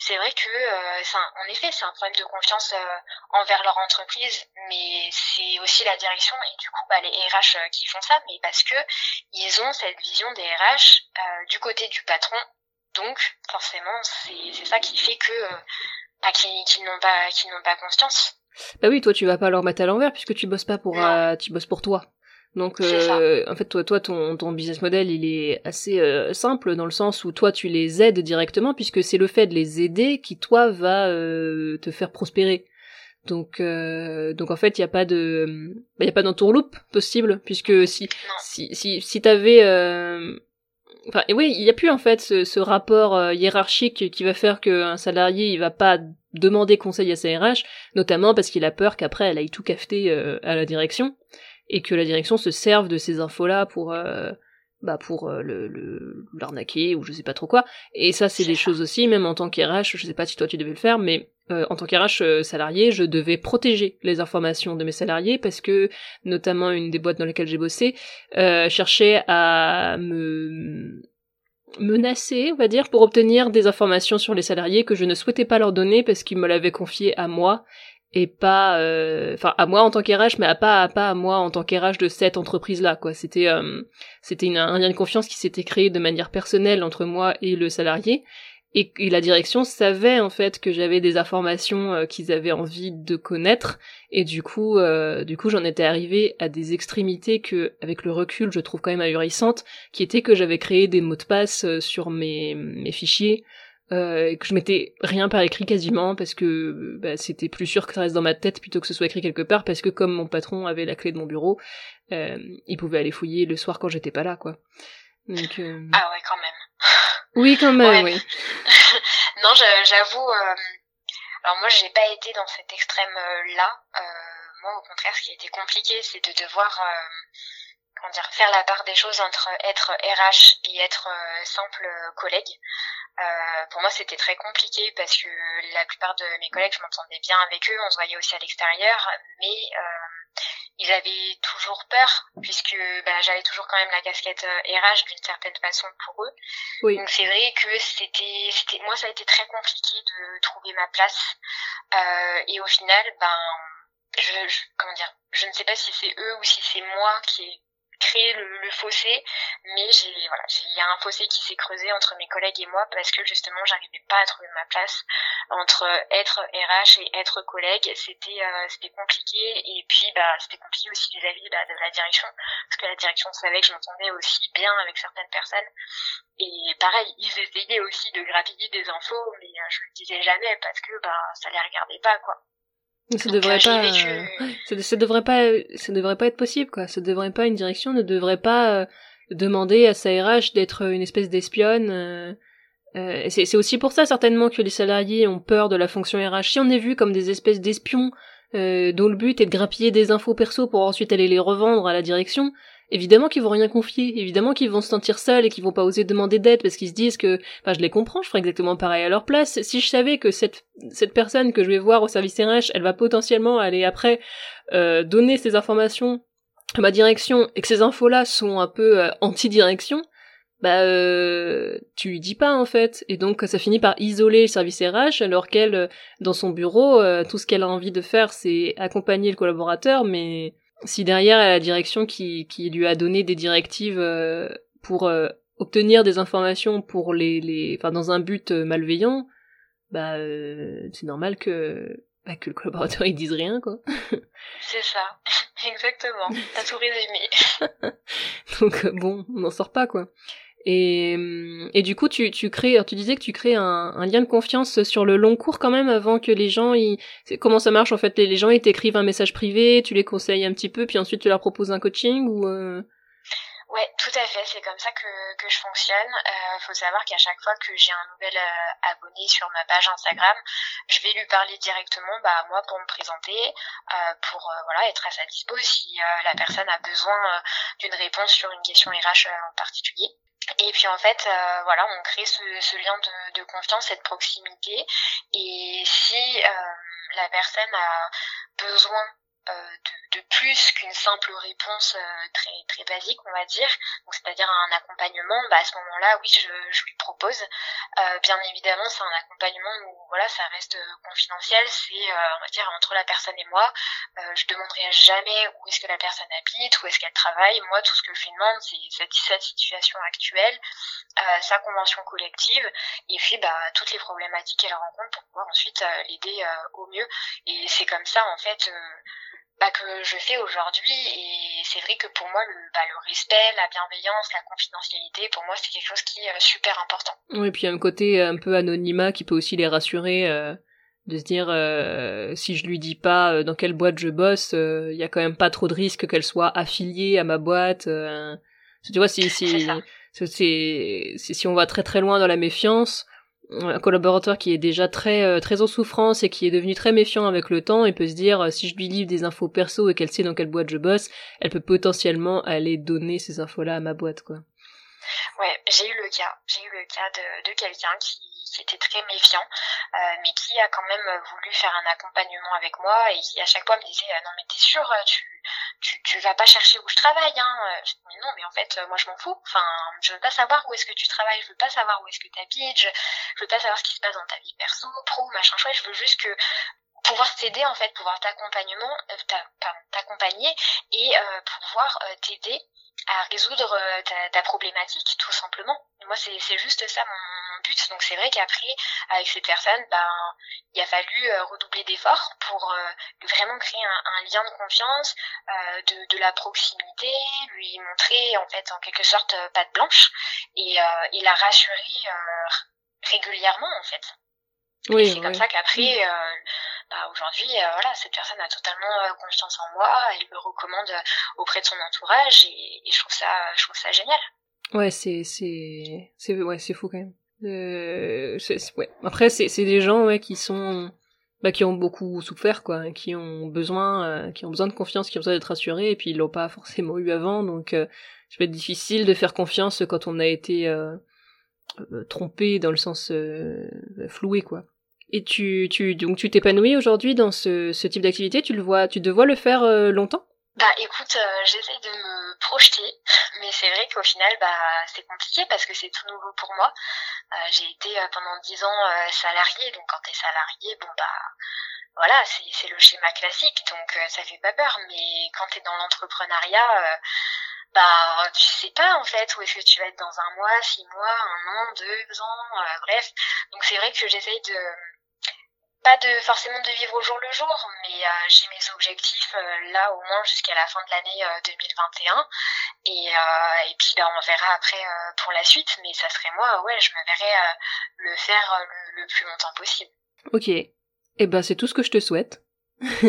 c'est vrai que euh, en effet c'est un problème de confiance euh, envers leur entreprise mais c'est aussi la direction et du coup bah, les RH euh, qui font ça mais parce que ils ont cette vision des RH euh, du côté du patron. Donc forcément c'est ça qui fait que bah, qu'ils n'ont pas qu'ils n'ont pas confiance. Bah oui toi tu vas pas leur mettre à l'envers puisque tu bosses pas pour tu bosses pour toi donc, euh, en fait, toi, toi, ton, ton business model, il est assez euh, simple dans le sens où toi, tu les aides directement, puisque c'est le fait de les aider qui, toi, va euh, te faire prospérer. Donc, euh, donc en fait, il n'y a pas de, il y a pas d'entourloupe possible, puisque si, si, si, si t'avais, enfin, et oui, il y a plus en fait ce, ce rapport hiérarchique qui va faire qu'un salarié, il va pas demander conseil à sa RH, notamment parce qu'il a peur qu'après, elle aille tout cafeter à la direction et que la direction se serve de ces infos-là pour euh, bah pour euh, le l'arnaquer ou je sais pas trop quoi. Et ça, c'est des choses aussi, même en tant qu'RH, je sais pas si toi tu devais le faire, mais euh, en tant qu'RH salarié, je devais protéger les informations de mes salariés parce que, notamment une des boîtes dans lesquelles j'ai bossé, cherchait à me menacer, on va dire, pour obtenir des informations sur les salariés que je ne souhaitais pas leur donner parce qu'ils me l'avaient confié à moi et pas euh, enfin à moi en tant qu'RH mais à pas à pas à moi en tant qu'RH de cette entreprise là quoi. C'était euh, c'était un lien de confiance qui s'était créé de manière personnelle entre moi et le salarié. Et, la direction savait en fait que j'avais des informations euh, qu'ils avaient envie de connaître. Et du coup du coup j'en étais arrivée à des extrémités que avec le recul je trouve quand même ahurissantes qui étaient que j'avais créé des mots de passe sur mes mes fichiers euh, et que je mettais rien par écrit quasiment parce que bah, c'était plus sûr que ça reste dans ma tête plutôt que ce soit écrit quelque part parce que comme mon patron avait la clé de mon bureau, euh, il pouvait aller fouiller le soir quand j'étais pas là quoi. Donc, euh... Ah ouais quand même. Oui quand même oui. non j'avoue. Euh... Alors moi j'ai pas été dans cet extrême là. Euh, moi au contraire ce qui a été compliqué c'est de devoir comment dire faire la part des choses entre être RH et être simple collègue. Euh, pour moi, c'était très compliqué parce que la plupart de mes collègues, je m'entendais bien avec eux, on se voyait aussi à l'extérieur, mais euh, ils avaient toujours peur puisque bah, j'avais toujours quand même la casquette RH euh, d'une certaine façon pour eux. Oui. Donc c'est vrai que c'était, c'était, moi, ça a été très compliqué de trouver ma place euh, et au final, ben, je, je, comment dire, je ne sais pas si c'est eux ou si c'est moi qui ai le, le fossé, mais j'ai voilà, il y a un fossé qui s'est creusé entre mes collègues et moi parce que justement j'arrivais pas à trouver ma place entre être RH et être collègue, c'était euh, c'était compliqué et puis bah c'était compliqué aussi vis-à-vis bah, de la direction parce que la direction savait que je m'entendais aussi bien avec certaines personnes et pareil ils essayaient aussi de grappiller des infos mais euh, je le disais jamais parce que bah ça les regardait pas quoi. Ça devrait pas, ça, devrait pas, ça devrait pas être possible, quoi. Ça devrait pas, une direction ne devrait pas euh, demander à sa RH d'être une espèce d'espionne. Euh, euh c'est aussi pour ça certainement que les salariés ont peur de la fonction RH. Si on est vu comme des espèces d'espions euh, dont le but est de grappiller des infos perso pour ensuite aller les revendre à la direction, évidemment qu'ils vont rien confier, évidemment qu'ils vont se sentir seuls et qu'ils vont pas oser demander d'aide parce qu'ils se disent que, enfin je les comprends, je ferais exactement pareil à leur place. Si je savais que cette, cette personne que je vais voir au service RH, elle va potentiellement aller après euh, donner ces informations à ma direction et que ces infos-là sont un peu euh, anti-direction, bah euh, tu lui dis pas en fait et donc ça finit par isoler le service RH alors qu'elle euh, dans son bureau tout ce qu'elle a envie de faire c'est accompagner le collaborateur mais si derrière elle a la direction qui, qui lui a donné des directives euh, pour euh, obtenir des informations pour les, les enfin dans un but euh, malveillant bah c'est normal que bah, que le collaborateur il dise rien quoi. C'est ça. Exactement. T'as tout résumé. Donc bon on n'en sort pas quoi et, et du coup, tu, tu crées, tu disais que tu crées un, un, lien de confiance sur le long cours quand même avant que les gens, ils, comment ça marche en fait les, gens ils t'écrivent un message privé, tu les conseilles un petit peu, puis ensuite tu leur proposes un coaching ou euh... Ouais, tout à fait. C'est comme ça que, que je fonctionne. Euh, faut savoir qu'à chaque fois que j'ai un nouvel euh, abonné sur ma page Instagram, je vais lui parler directement, bah moi pour me présenter, euh, pour euh, voilà être à sa dispo si euh, la personne a besoin d'une réponse sur une question RH en particulier. Et puis en fait, voilà, on crée ce, lien de, confiance, cette proximité. Et si la personne a besoin euh, de, de, plus qu'une simple réponse euh, très très basique on va dire. Donc c'est-à-dire un accompagnement bah à ce moment-là oui je, je lui propose. Euh, bien évidemment c'est un accompagnement où voilà ça reste confidentiel. C'est on va dire entre la personne et moi. Je demanderai jamais où est-ce que la personne habite où est-ce qu'elle travaille. Moi tout ce que je lui demande c'est cette situation actuelle sa convention collective et puis bah toutes les problématiques qu'elle rencontre pour pouvoir ensuite l'aider au mieux. Et c'est comme ça en fait bah, que je fais aujourd'hui. Et c'est vrai que pour moi, le, bah, le respect, la bienveillance, la confidentialité, pour moi, c'est quelque chose qui est euh, super important. Oui, et puis il y a un côté un peu anonymat qui peut aussi les rassurer. Euh, de se dire euh, si je lui dis pas euh, dans quelle boîte je bosse, il y a quand même pas trop de risque qu'elle soit affiliée à ma boîte. tu vois, si si c'est si on va très très loin dans la méfiance, un collaborateur qui est déjà très euh, très en souffrance et qui est devenu très méfiant avec le temps, il peut se dire euh, si je lui livre des infos perso et qu'elle sait dans quelle boîte je bosse, elle peut potentiellement aller donner ces infos-là à ma boîte, quoi. Ouais, j'ai eu le cas. J'ai eu le cas de, de quelqu'un qui, qui, était très méfiant, euh, mais qui a quand même voulu faire un accompagnement avec moi et qui à chaque fois me disait non mais t'es sûr tu tu tu vas pas chercher où je travaille hein je mais non mais en fait moi je m'en fous. Enfin je veux pas savoir où est-ce que tu travailles, je veux pas savoir où est-ce que tu habites, je, je veux pas savoir ce qui se passe dans ta vie perso, pro, machin chouette. Je veux juste que pouvoir t'aider en fait, pouvoir t'accompagnement, euh, t'accompagner et euh, pouvoir euh, t'aider à résoudre euh, ta, ta, problématique tout simplement. Moi c'est c'est juste ça mon, but. Donc c'est vrai qu'après avec cette personne, ben il a fallu euh, redoubler d'efforts pour euh, vraiment créer un, un, lien de confiance, de, de la proximité, lui montrer en fait en quelque sorte patte blanche et, et la rassurer régulièrement en fait. Oui, c'est comme ça qu'après, euh, bah, aujourd'hui, euh, voilà, cette personne a totalement euh, confiance en moi, elle me recommande auprès de son entourage et, et, je trouve ça, je trouve ça génial. Ouais, c'est, c'est, c'est, ouais, c'est fou quand même. Euh, ouais. Après, c'est, des gens, ouais, qui sont, bah, qui ont beaucoup souffert, quoi, qui ont besoin, qui ont besoin de confiance, qui ont besoin d'être rassurés, et puis ils l'ont pas forcément eu avant, donc, ça peut être difficile de faire confiance quand on a été trompé dans le sens floué, quoi. Et tu, tu, donc tu t'épanouis aujourd'hui dans ce, ce type d'activité Tu le vois, tu devrais le faire euh, longtemps? Bah écoute, euh, j'essaie de me projeter, mais c'est vrai qu'au final, bah c'est compliqué parce que c'est tout nouveau pour moi. Euh, j'ai été pendant dix ans salarié, donc quand t'es salarié, bon bah voilà, c'est le schéma classique, donc ça fait pas peur. Mais quand t'es dans l'entrepreneuriat, bah tu sais pas en fait où est-ce que tu vas être dans un mois, six mois, un an, deux ans, bref. Donc c'est vrai que j'essaye de pas de forcément de vivre au jour le jour, mais euh, j'ai mes objectifs euh, là au moins jusqu'à la fin de l'année 2021 euh, et, et puis ben, on verra après pour la suite, mais ça serait moi, ouais, je me verrais le faire le, plus longtemps possible. Ok, et eh ben c'est tout ce que je te souhaite.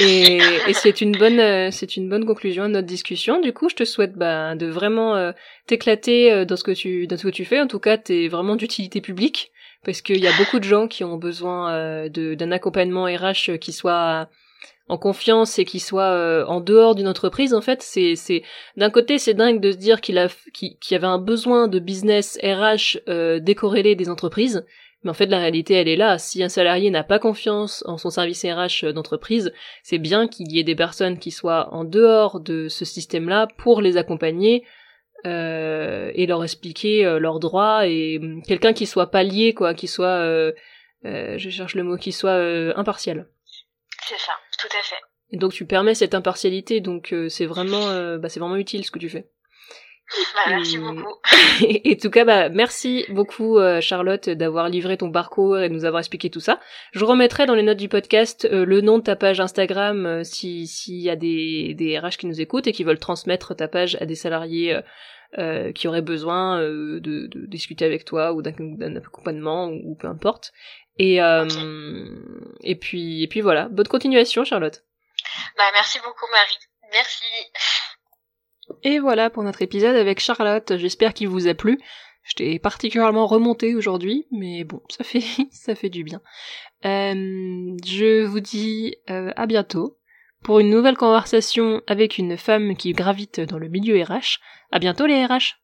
et, et c'est une bonne c'est une bonne conclusion à notre discussion. Du coup, je te souhaite bah, de vraiment t'éclater dans ce que tu dans ce que tu fais. En tout cas, t'es vraiment d'utilité publique parce qu'il y a beaucoup de gens qui ont besoin euh, d'un accompagnement RH qui soit en confiance et qui soit euh, en dehors d'une entreprise en fait. C'est d'un côté c'est dingue de se dire qu'il y avait un besoin de business RH euh, décorrélé des entreprises. Mais en fait la réalité elle est là. Si un salarié n'a pas confiance en son service RH d'entreprise c'est bien qu'il y ait des personnes qui soient en dehors de ce système là pour les accompagner euh, et leur expliquer euh, leurs droits et hum, quelqu'un qui soit pas lié quoi, qui soit, euh, euh je cherche le mot, qui soit impartial. C'est ça, tout à fait. Et donc tu permets cette impartialité, donc c'est vraiment, bah, c'est vraiment utile ce que tu fais. Bah, merci beaucoup. et, en tout cas, bah, merci beaucoup Charlotte d'avoir livré ton parcours et de nous avoir expliqué tout ça. Je remettrai dans les notes du podcast le nom de ta page Instagram si s'il y a des, des RH qui nous écoutent et qui veulent transmettre ta page à des salariés euh, qui aurait besoin euh, de, de, discuter avec toi ou d'un accompagnement ou, peu importe. Et euh, et puis et puis voilà, bonne continuation Charlotte. Bah merci beaucoup Marie. Merci. Et voilà pour notre épisode avec Charlotte. J'espère qu'il vous a plu. J'étais particulièrement remontée aujourd'hui, mais bon, ça fait ça fait du bien. Euh, je vous dis euh, à bientôt pour une nouvelle conversation avec une femme qui gravite dans le milieu RH. À bientôt les RH.